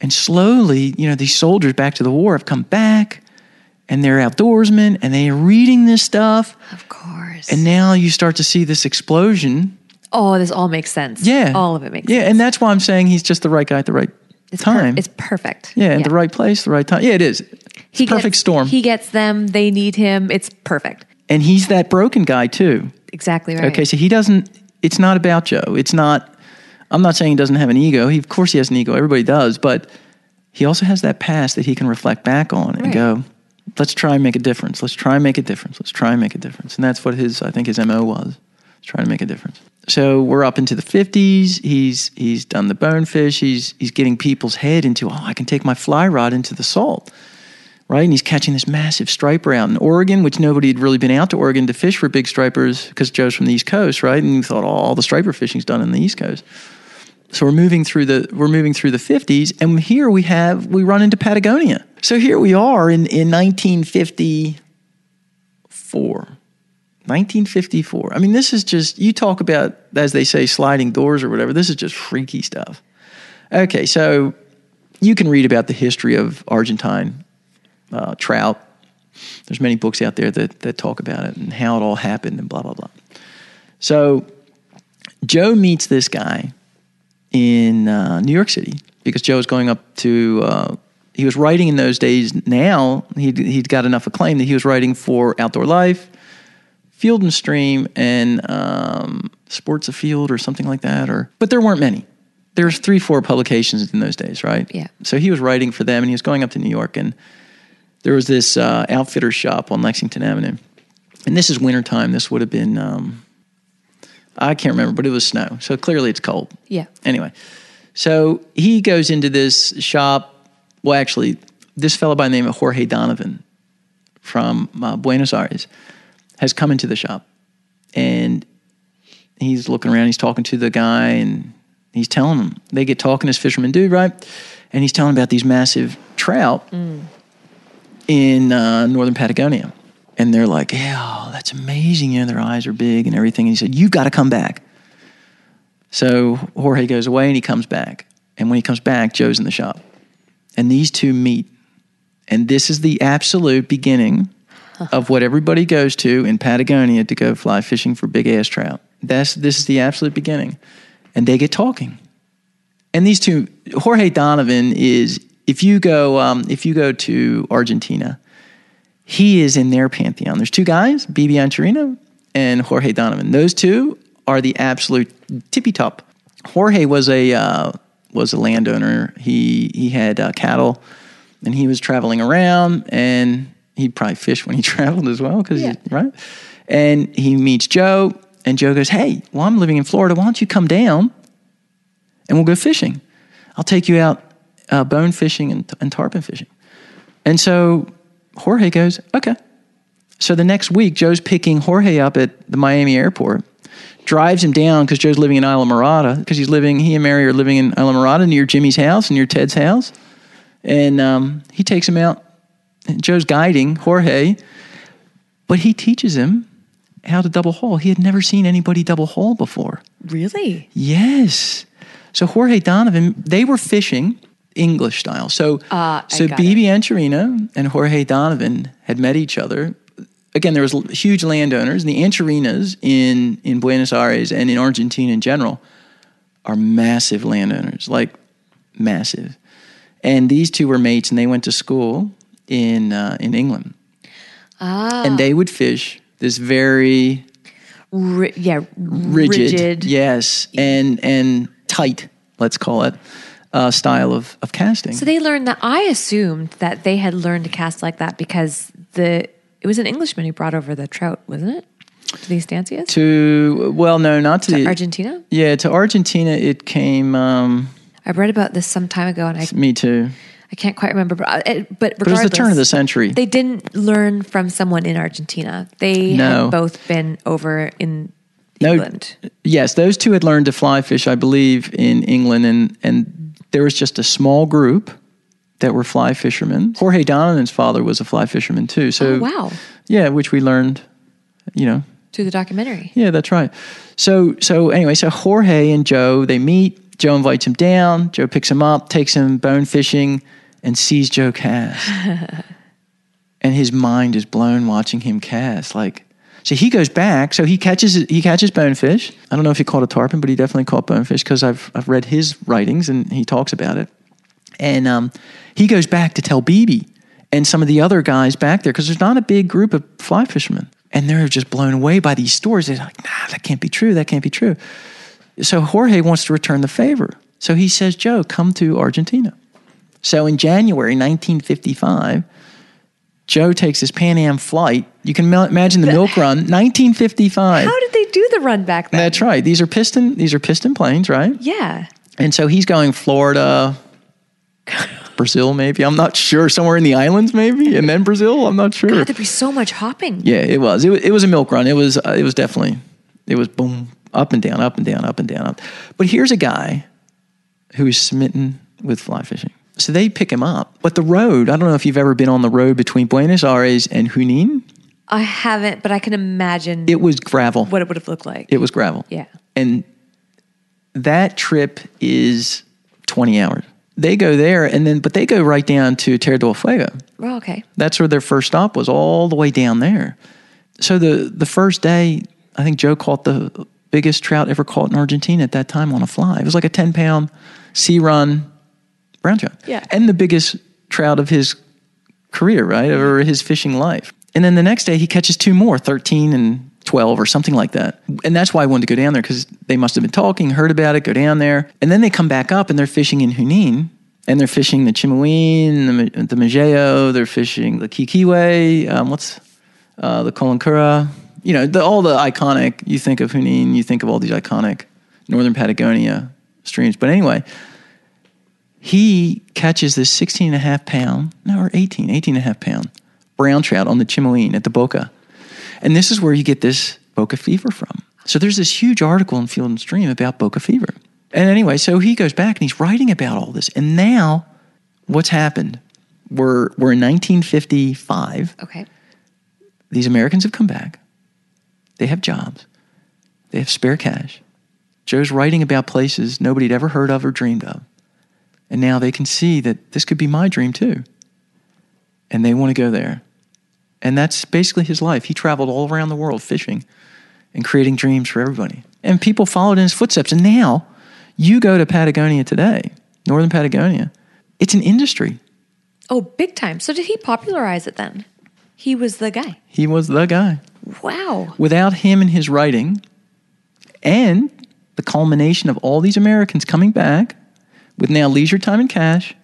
And slowly, you know, these soldiers back to the war have come back and they're outdoorsmen and they're reading this stuff. Of course. And now you start to see this explosion oh, this all makes sense. yeah. All of it makes sense. yeah, sense. and that's why I'm saying he's just the right guy at the right it's per- time. it's perfect. yeah, in the right place, the right time. Yeah, it is. It's He perfect gets, storm. He gets them. They need him. It's perfect. and he's that broken guy too. Exactly right. Okay, so he doesn't it's not about Joe. It's not I'm not saying he doesn't have an ego. He of course he has an ego. Everybody does, but he also has that past that he can reflect back on and go, let's try and make a difference. Let's try and make a difference. Let's try and make a difference. And that's what his I think his MO was. Trying to make a difference. So we're up into the 50s. He's he's done the bonefish. He's he's getting people's head into, oh, I can take my fly rod into the salt. Right? And he's catching this massive striper out in Oregon, which nobody had really been out to Oregon to fish for big stripers because Joe's from the East Coast, right? And you thought, oh, all the striper fishing's done in the East Coast. So we're moving through the we're moving through the 50s, and here we have we run into Patagonia. So here we are in in 1954. 1954. I mean, this is just you talk about as they say sliding doors or whatever. This is just freaky stuff. Okay, so you can read about the history of Argentine uh, trout. There's many books out there that that talk about it and how it all happened and blah blah blah. So Joe meets this guy in uh, New York City because Joe is going up to. Uh, he was writing in those days. Now he'd, he'd got enough acclaim that he was writing for Outdoor Life, Field and Stream, and um, Sports Afield or something like that. Or but there weren't many. There's three, four publications in those days, right? Yeah. So he was writing for them, and he was going up to New York, and there was this uh, outfitter shop on Lexington Avenue, and this is wintertime. This would have been. Um, I can't remember, but it was snow. So clearly it's cold. Yeah. Anyway, so he goes into this shop. Well, actually, this fellow by the name of Jorge Donovan from uh, Buenos Aires has come into the shop and he's looking around. He's talking to the guy and he's telling him, they get talking as fishermen do, right? And he's telling about these massive trout in uh, northern Patagonia. And they're like, yeah, oh, that's amazing. You know, their eyes are big and everything. And he said, you've got to come back. So Jorge goes away and he comes back. And when he comes back, Joe's in the shop. And these two meet. And this is the absolute beginning of what everybody goes to in Patagonia to go fly fishing for big ass trout. That's this is the absolute beginning. And they get talking. And these two, Jorge Donovan is if you go um, if you go to Argentina, he is in their pantheon. There's two guys, Bebe Anchorena and Jorge Donovan. Those two are the absolute tippy top. Jorge was a uh, was a landowner. He he had uh, cattle, and he was traveling around, and he'd probably fish when he (laughs) traveled as well, because Yeah. right. And he meets Joe, and Joe goes, "Hey, well, I'm living in Florida. Why don't you come down, and we'll go fishing? I'll take you out uh, bone fishing and, and tarpon fishing." And so Jorge goes, okay. So the next week, Joe's picking Jorge up at the Miami airport. Drives him down because Joe's living in Islamorada because he's living. He and Mary are living in Islamorada near Jimmy's house and near Ted's house, and um, he takes him out. And Joe's guiding Jorge, but he teaches him how to double haul. He had never seen anybody double haul before. Really? Yes. So Jorge Donovan, they were fishing English style. So, I so Bebe Anchorena and Jorge Donovan had met each other. Again, there was huge landowners, and the Anchorenas in in Buenos Aires and in Argentina in general are massive landowners, like massive. And these two were mates, and they went to school in uh, in England, Ah. and they would fish this very Ri- yeah. rigid, Rigid. yes, and and tight, let's call it, uh, style of of casting. So they learned that. I assumed that they had learned to cast like that because the it was an Englishman who brought over the trout, wasn't it? To the estancias, to well, no, not to, the Argentina. Yeah, to Argentina, it came. Um, I read about this some time ago, and I me too. I can't quite remember, but uh, it, but But it was the turn of the century. They didn't learn from someone in Argentina. They No. had both been over in No, England. yes, those two had learned to fly fish, I believe, in England, and and there was just a small group that were fly fishermen. Jorge Donovan's father was a fly fisherman too. So Oh, wow. yeah, which we learned, you know, Through the documentary. Yeah, that's right. So so anyway, so Jorge and Joe they meet. Joe invites him down. Joe picks him up, takes him bone fishing, and sees Joe cast. (laughs) and his mind is blown watching him cast. Like so he goes back. So he catches he catches bonefish. I don't know if he caught a tarpon, but he definitely caught bonefish because I've I've read his writings and he talks about it. And um, he goes back to tell Bebe and some of the other guys back there because there's not a big group of fly fishermen. And they're just blown away by these stories. They're like, nah, that can't be true. That can't be true. So Jorge wants to return the favor. So he says, Joe, come to Argentina. So in January 1955, Joe takes his Pan Am flight. You can imagine the milk (laughs) run, 1955. How did they do the run back then? That's right. These are piston. These are piston planes, right? Yeah. And so he's going Florida, (laughs) Brazil, maybe. I'm not sure. Somewhere in the islands, maybe, and then Brazil. I'm not sure. God, there'd be so much hopping. Yeah, it was. It was, it was a milk run. It was. Uh, it was definitely. It was boom, up and down, up and down, up and down. Up. But here's a guy who is smitten with fly fishing. So they pick him up. But the road. I don't know if you've ever been on the road between Buenos Aires and Junin. I haven't, but I can imagine It was gravel. what it would have looked like. It was gravel. Yeah. And that trip is 20 hours. They go there and then, but they go right down to Tierra del Fuego. Oh, okay. That's where their first stop was, all the way down there. So the the first day, I think Joe caught the biggest trout ever caught in Argentina at that time on a fly. It was like a 10 pound sea run brown trout. Yeah. And the biggest trout of his career, right? Or his fishing life. And then the next day he catches two more, 13 and 12 or something like that. And that's why I wanted to go down there because they must have been talking, heard about it, go down there. And then they come back up and they're fishing in Junin and they're fishing the Chimehuin, the, the Malleo, they're fishing the Quilquihue, um, what's uh, the Collon Cura, you know, the, all the iconic, you think of Junin, you think of all these iconic northern Patagonia streams. But anyway, he catches this 16 and a half pound, no, or 18, 18 and a half pound brown trout on the Chimehuin at the Boca. And this is where you get this Boca fever from. So there's this huge article in Field and Stream about Boca fever. And anyway, so he goes back and he's writing about all this. And now, what's happened? We're, we're in 1955 Okay. these Americans have come back. They have jobs. They have spare cash. Joe's writing about places nobody had ever heard of or dreamed of. And now they can see that this could be my dream too. And they want to go there. And that's basically his life. He traveled all around the world fishing and creating dreams for everybody. And people followed in his footsteps. And now you go to Patagonia today, northern Patagonia, it's an industry. Oh, big time. So did he popularize it then? He was the guy. He was the guy. Wow. without him and his writing and the culmination of all these Americans coming back with now leisure time and cash,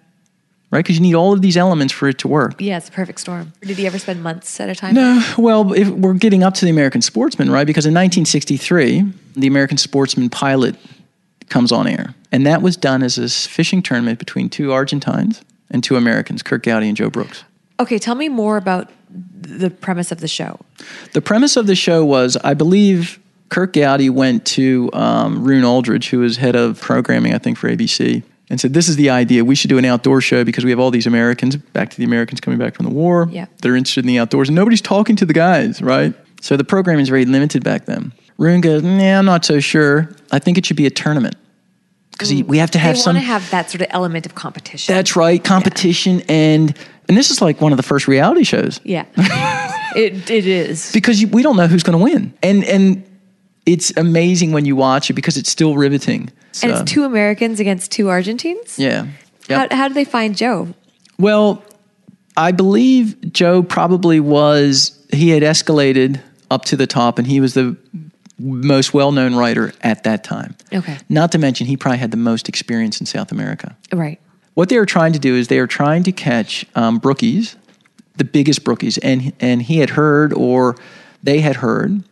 right? Because you need all of these elements for it to work. Yeah, it's a perfect storm. Did he ever spend months at a time? No, well, if we're getting up to the American Sportsman, right? Because in 1963, the American Sportsman pilot comes on air. And that was done as a fishing tournament between two Argentines and two Americans, Curt Gowdy and Joe Brooks. Okay, tell me more about the premise of the show. The premise of the show was, I believe, Curt Gowdy went to um, Roone Arledge, who was head of programming, I think, for ABC, and said, "This is the idea. We should do an outdoor show because we have all these Americans, back to the Americans coming back from the war. Yeah. They're interested in the outdoors, and nobody's talking to the guys, right? So the programming is very limited back then." Roone goes, "Nah, I'm not so sure. I think it should be a tournament because mm. we have to have they some." to have that sort of element of competition. That's right, competition and and this is like one of the first reality shows yeah. (laughs) it it is. because you, we don't know who's going to win, and and it's amazing when you watch it because it's still riveting. So, And it's two Americans against two Argentines. yeah. Yep. How, how did they find Joe? Well, I believe Joe probably was, he had escalated up to the top and he was the most well known writer at that time. Okay. Not to mention, he probably had the most experience in South America. Right. What they were trying to do is they were trying to catch um, brookies, the biggest brookies, and, and he had heard or they had heard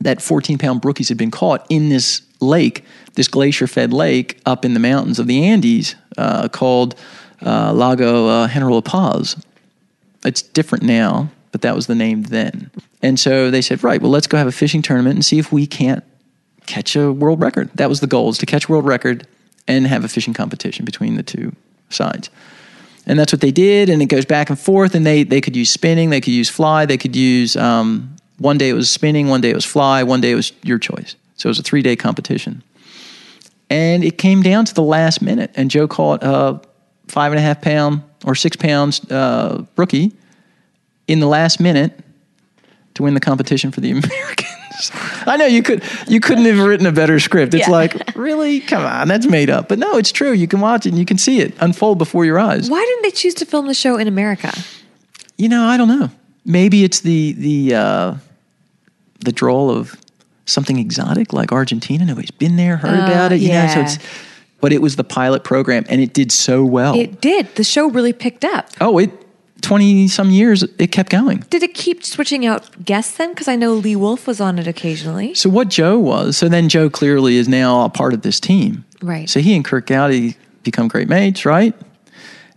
that 14 pound brookies had been caught in this lake, this glacier fed lake up in the mountains of the Andes uh, called uh, Lago uh, General Paz. It's different now, but that was the name then. And so they said, right, well, let's go have a fishing tournament and see if we can't catch a world record. That was the goal, is to catch a world record and have a fishing competition between the two sides. And that's what they did, and it goes back and forth. And they they could use spinning, they could use fly, they could use um, one day it was spinning, one day it was fly, one day it was your choice. So it was a three day competition, and it came down to the last minute. And Joe caught a five and a half pound or six pounds uh, brookie in the last minute to win the competition for the (laughs) Americans. I know you could you couldn't have written a better script. It's Yeah. like really, come on, that's made up. But no, it's true. You can watch it and you can see it unfold before your eyes. Why didn't they choose to film the show in America? You know, I don't know. Maybe it's the the uh, the drawl of something exotic like Argentina. Nobody's been there, heard Uh, about it. You know, so it's. But it was the pilot program, and it did so well. It did. The show really picked up. oh, it twenty some years it kept going. Did it keep switching out guests then? Because I know Lee Wulff was on it occasionally. So what Joe was, so then Joe clearly is now a part of this team. Right. So he and Curt Gowdy become great mates, right?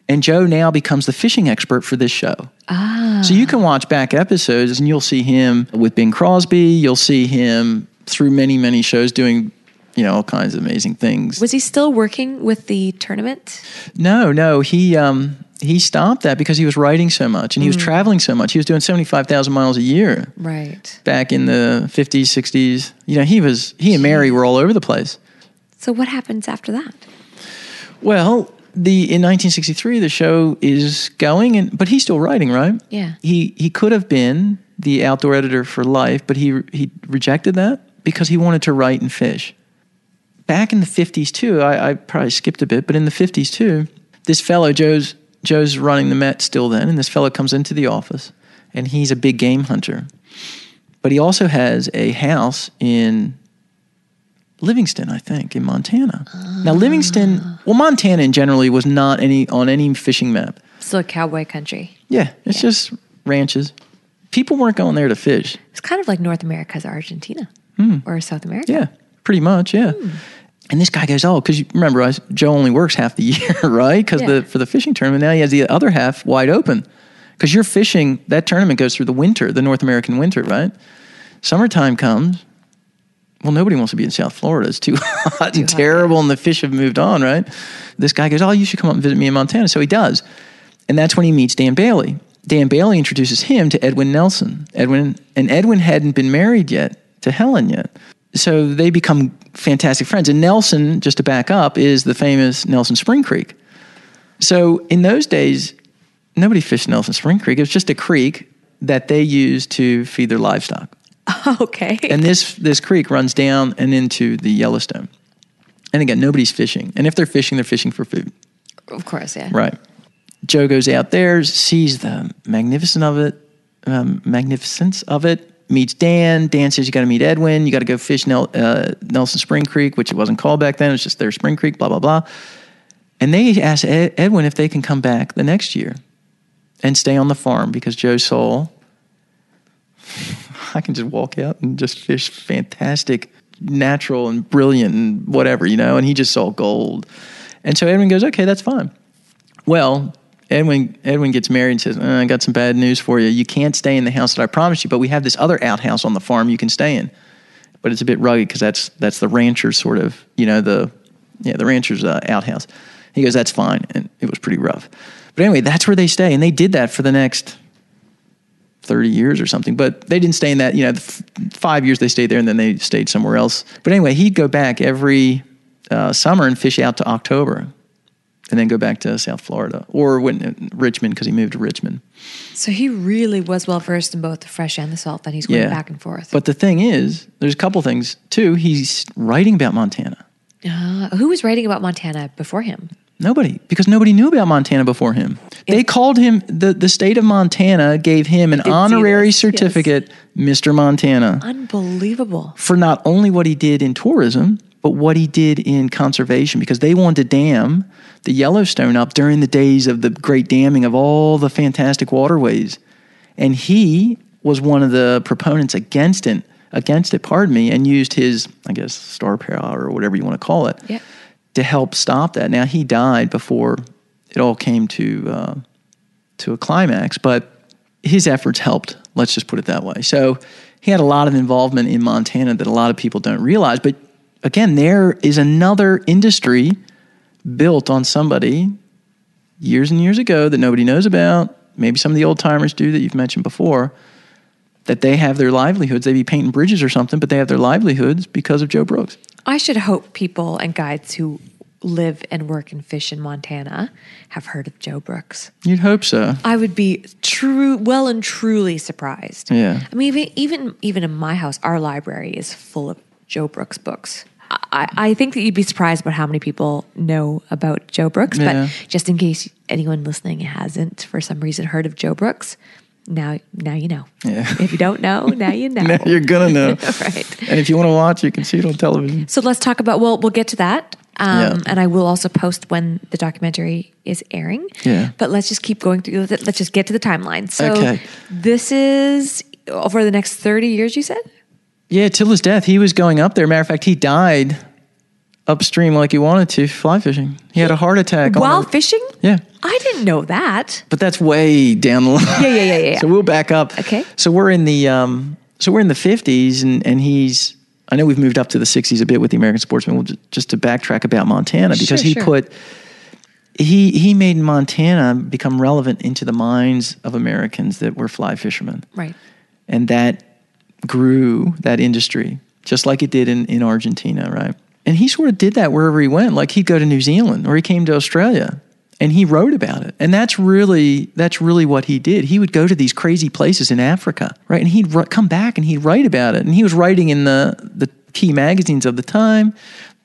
And Joe now becomes the fishing expert for this show. Ah. So you can watch back episodes and you'll see him with Bing Crosby. You'll see him through many, many shows doing, you know, all kinds of amazing things. Was he still working with the tournament? No, no, he um, he stopped that because he was writing so much and he was traveling so much. He was doing seventy five thousand miles a year Right. back in the fifties, sixties. You know, he was he and Mary were all over the place. So what happens after that? Well, the in 1963 the show is going and but he's still writing, right? Yeah. He he could have been the outdoor editor for life, but he he rejected that because he wanted to write and fish. Back in the 50s too, I, I probably skipped a bit, but in the 50s too, this fellow Joe's Joe's running the Met still then, and this fellow comes into the office, and he's a big game hunter, but he also has a house in Livingston, I think, in Montana. Ah. Now, Livingston, well, Montana in generally was not any on any fishing map. Still a cowboy country. Yeah, it's just ranches. People weren't going there to fish. It's kind of like North America's Argentina hmm. or South America. Yeah, pretty much. Yeah. Hmm. And this guy goes, oh, because remember, I, Joe only works half the (laughs) year, right? Because Yeah. the for the fishing tournament now he has the other half wide open. Because you're fishing, that tournament goes through the winter, the North American winter, right? Summertime comes. Well, nobody wants to be in South Florida. It's too (laughs) hot and hot, terrible, and the fish have moved on, right? This guy goes, oh, you should come up and visit me in Montana. So he does, and that's when he meets Dan Bailey. Dan Bailey introduces him to Edwin Nelson. Edwin and Edwin hadn't been married yet to Helen yet. So they become fantastic friends. And Nelson, just to back up, is the famous Nelson Spring Creek. So in those days, nobody fished Nelson Spring Creek. It was just a creek that they used to feed their livestock. (laughs) okay. And this this creek runs down and into the Yellowstone. And again, nobody's fishing. And if they're fishing, they're fishing for food. of course, yeah. Right. Joe goes out there, sees the magnificent of it, um, magnificence of it. Meets Dan. Dan says you got to meet Edwin. You got to go fish Nel, uh, Nelson Spring Creek, which it wasn't called back then. It was just their Spring Creek. Blah blah blah. And they ask Ed, Edwin if they can come back the next year and stay on the farm because Joe saw I can just walk out and just fish fantastic, natural and brilliant and whatever, you know. And he just saw gold. And so Edwin goes, okay, that's fine. Well, Edwin Edwin gets married and says, "Uh, I got some bad news for you. You can't stay in the house that I promised you, but we have this other outhouse on the farm you can stay in. but it's a bit rugged because that's that's the rancher's sort of you know the yeah the rancher's uh, outhouse. He goes, that's fine, and it was pretty rough. But anyway, that's where they stay, and they did that for the next 30 years or something. But they didn't stay in that, you know, f- five years they stayed there and then they stayed somewhere else. But anyway, he'd go back every uh, summer and fish out to October and then go back to South Florida or when, Richmond because he moved to Richmond. So he really was well versed in both the fresh and the salt. Then he's going Yeah. back and forth. But the thing is, there's a couple things too. He's writing about Montana. Uh, who was writing about Montana before him? Nobody, because nobody knew about Montana before him. They called him the the state of Montana gave him an honorary this, yes. certificate, Mr. Montana. Unbelievable. for not only what he did in tourism, but what he did in conservation because they wanted to dam the Yellowstone up during the days of the great damming of all the fantastic waterways. And he was one of the proponents against it, against it, pardon me, and used his, I guess, star power or whatever you want to call it, Yeah. To help stop that. Now he died before it all came to uh, to a climax, but his efforts helped. Let's just put it that way. So he had a lot of involvement in Montana that a lot of people don't realize. But again, there is another industry built on somebody years and years ago that nobody knows about. Maybe some of the old timers do that you've mentioned before. That they have their livelihoods. They be painting bridges or something, but they have their livelihoods because of Joe Brooks. I should hope people and guides who live and work and fish in Montana have heard of Joe Brooks. You'd hope so. I would be true, well and truly surprised. Yeah. I mean, even even even in my house, our library is full of Joe Brooks books. I, I think that you'd be surprised about how many people know about Joe Brooks. Yeah. But just in case anyone listening hasn't, for some reason, heard of Joe Brooks, now now you know. Yeah. If you don't know, now you know. (laughs) Now you're gonna know. (laughs) right. And if you want to watch, you can see it on television. So let's talk about. Well, we'll get to that. Um, Yeah. And I will also post when the documentary is airing. Yeah. But let's just keep going through. Let's just get to the timeline. So Okay. this is over the next thirty years. You said. Yeah, till his death, he was going up there. Matter of fact, he died upstream like he wanted to fly fishing. He had a heart attack. While the- fishing? Yeah. I didn't know that. But that's way down the line. Yeah, yeah, yeah, yeah, (laughs) yeah. so we'll back up. Okay. So we're in the um, so we're in the fifties, and and he's. I know we've moved up to the sixties a bit with the American Sportsman. We'll just, just to backtrack about Montana because Sure, he sure. put he he made Montana become relevant into the minds of Americans that were fly fishermen Right. and that grew that industry just like it did in, in Argentina, right? And he sort of did that wherever he went. Like he'd go to New Zealand or he came to Australia and he wrote about it. And that's really that's really what he did. He would go to these crazy places in Africa, right? And he'd come back and he'd write about it. And he was writing in the the key magazines of the time.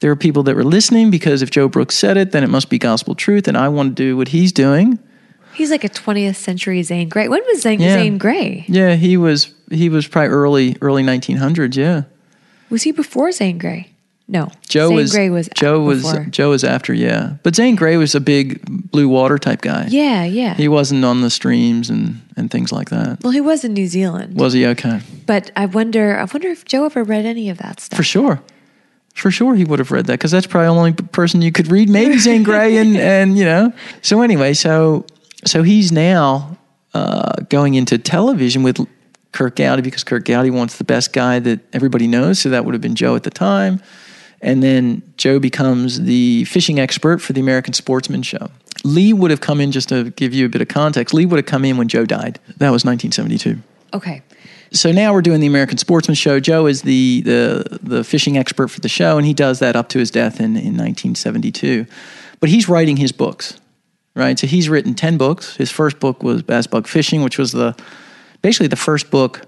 There were people that were listening because if Joe Brooks said it, then it must be gospel truth. And I want to do what he's doing. He's like a 20th century Zane Grey. When was Zane, Yeah. Zane Grey? Yeah, he was he was probably early early 1900s. Yeah. Was he before Zane Grey? No. Joe Zane was Grey was Joe was before. Joe was after, yeah. But Zane Grey was a big blue water type guy. Yeah, yeah. He wasn't on the streams and, and things like that. well, he was in New Zealand. Was he okay? but I wonder I wonder if Joe ever read any of that stuff. For sure. For sure he would have read that because that's probably the only person you could read. Maybe Zane Grey and, (laughs) and you know. So anyway, so so he's now uh, going into television with Curt Gowdy because Curt Gowdy wants the best guy that everybody knows. So that would have been Joe at the time. And then Joe becomes the fishing expert for the American Sportsman Show. Lee would have come in, just to give you a bit of context, Lee would have come in when Joe died. That was 1972 Okay. so now we're doing the American Sportsman Show. Joe is the the the fishing expert for the show, and he does that up to his death in, in 1972. But he's writing his books, right? So he's written ten books. His first book was Bass Bug Fishing, which was the basically the first book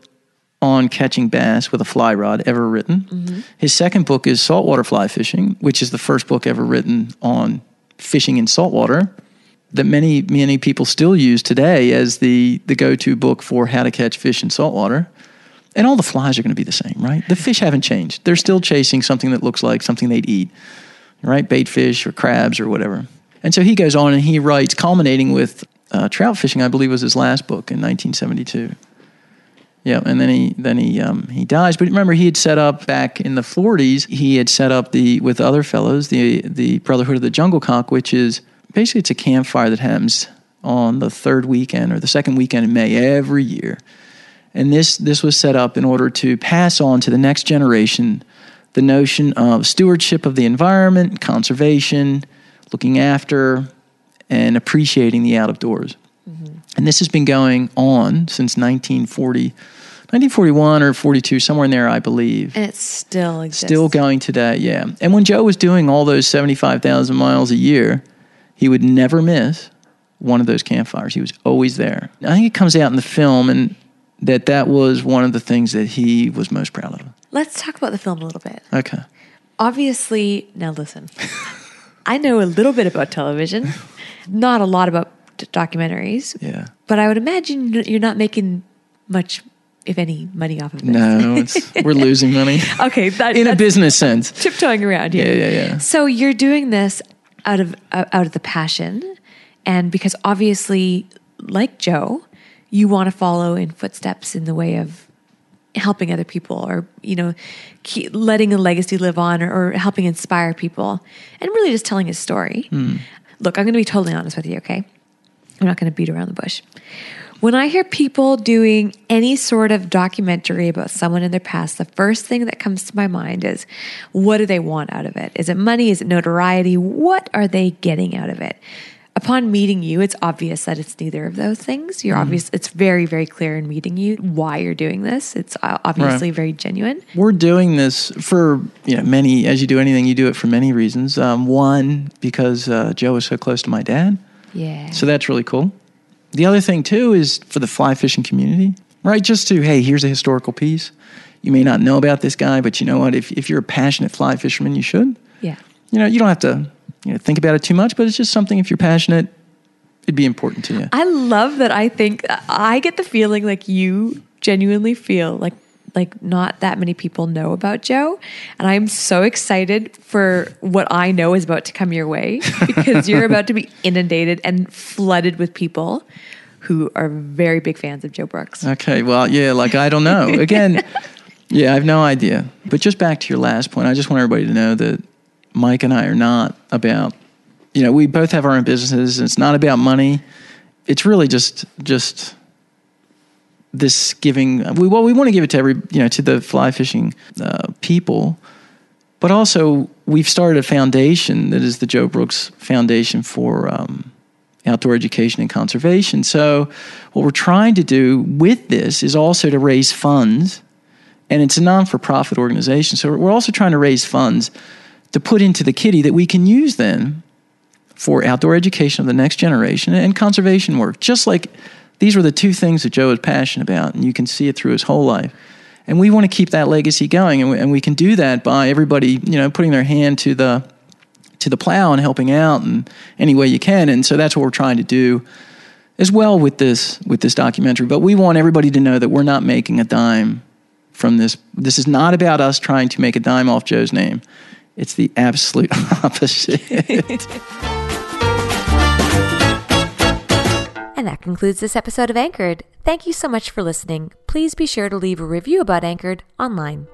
on catching bass with a fly rod ever written. His second book is Saltwater Fly Fishing, which is the first book ever written on fishing in saltwater that many many people still use today as the the go-to book for how to catch fish in saltwater. And all the flies are going to be the same, right? The fish haven't changed. They're still chasing something that looks like something they'd eat, right? Bait fish or crabs or whatever. And so he goes on and he writes, culminating with uh, trout fishing. I believe was his last book in 1972. Yeah, and then he then he um, he dies. But remember, he had set up back in the 40s. He had set up the with other fellows the the Brotherhood of the Jungle Cock, which is basically it's a campfire that happens on the third weekend or the second weekend in May every year. And this this was set up in order to pass on to the next generation the notion of stewardship of the environment, conservation, looking after, and appreciating the out of doors. Mm-hmm. And this has been going on since 1940, 1941 or 42, somewhere in there, I believe. And it still exists. Still going today, yeah. And when Joe was doing all those 75,000 miles a year, he would never miss one of those campfires. He was always there. I think it comes out in the film and that that was one of the things that he was most proud of. Let's talk about the film a little bit. Okay. Obviously, now listen. (laughs) I know a little bit about television, not a lot about documentaries. Yeah. But I would imagine you're not making much, if any, money off of this. No, (laughs) we're losing money. (laughs) okay, that, in a business sense, tiptoeing around here. Yeah, yeah, yeah. So you're doing this out of uh, out of the passion, and because obviously, like Joe, you want to follow in footsteps in the way of helping other people or you know letting a legacy live on or, or, helping inspire people and really just telling his story mm. look i'm going to be totally honest with you okay i'm not going to beat around the bush when i hear people doing any sort of documentary about someone in their past the first thing that comes to my mind is what do they want out of it is it money is it notoriety what are they getting out of it upon meeting you, it's obvious that it's neither of those things. You're mm. obvious. It's very, very clear in meeting you why you're doing this. It's obviously right. very genuine. We're doing this for you know many. As you do anything, you do it for many reasons. Um, one, because uh, Joe is so close to my dad. Yeah. So that's really cool. The other thing too is for the fly fishing community, right? Just to hey, here's a historical piece. You may not know about this guy, but you know what? If if you're a passionate fly fisherman, you should. Yeah. You know, you don't have to you know, think about it too much, but it's just something if you're passionate, it'd be important to you. I love that. I think I get the feeling like you genuinely feel like like not that many people know about Joe, and I'm so excited for what I know is about to come your way (laughs) because you're about to be inundated and flooded with people who are very big fans of Joe Brooks. Okay, well, yeah, like I don't know. (laughs) Again, yeah, I have no idea. But just back to your last point, I just want everybody to know that Mike and I are not about, you know, we both have our own businesses. It's not about money. It's really just just this giving. We well, we want to give it to every, you know, to the fly fishing uh, people, but also we've started a foundation that is the Joe Brooks Foundation for um, Outdoor Education and Conservation. So, what we're trying to do with this is also to raise funds, and it's a non for profit organization. So, we're also trying to raise funds to put into the kitty that we can use then for outdoor education of the next generation and conservation work. Just like these were the two things that Joe was passionate about, and you can see it through his whole life. And we want to keep that legacy going, and we, and we can do that by everybody, you know, putting their hand to the to the plow and helping out in any way you can. And so that's what we're trying to do as well with this with this documentary. But we want everybody to know that we're not making a dime from this. This is not about us trying to make a dime off Joe's name. It's the absolute (laughs) opposite. (laughs) and that concludes this episode of Anchored. Thank you so much for listening. Please be sure to leave a review about Anchored online.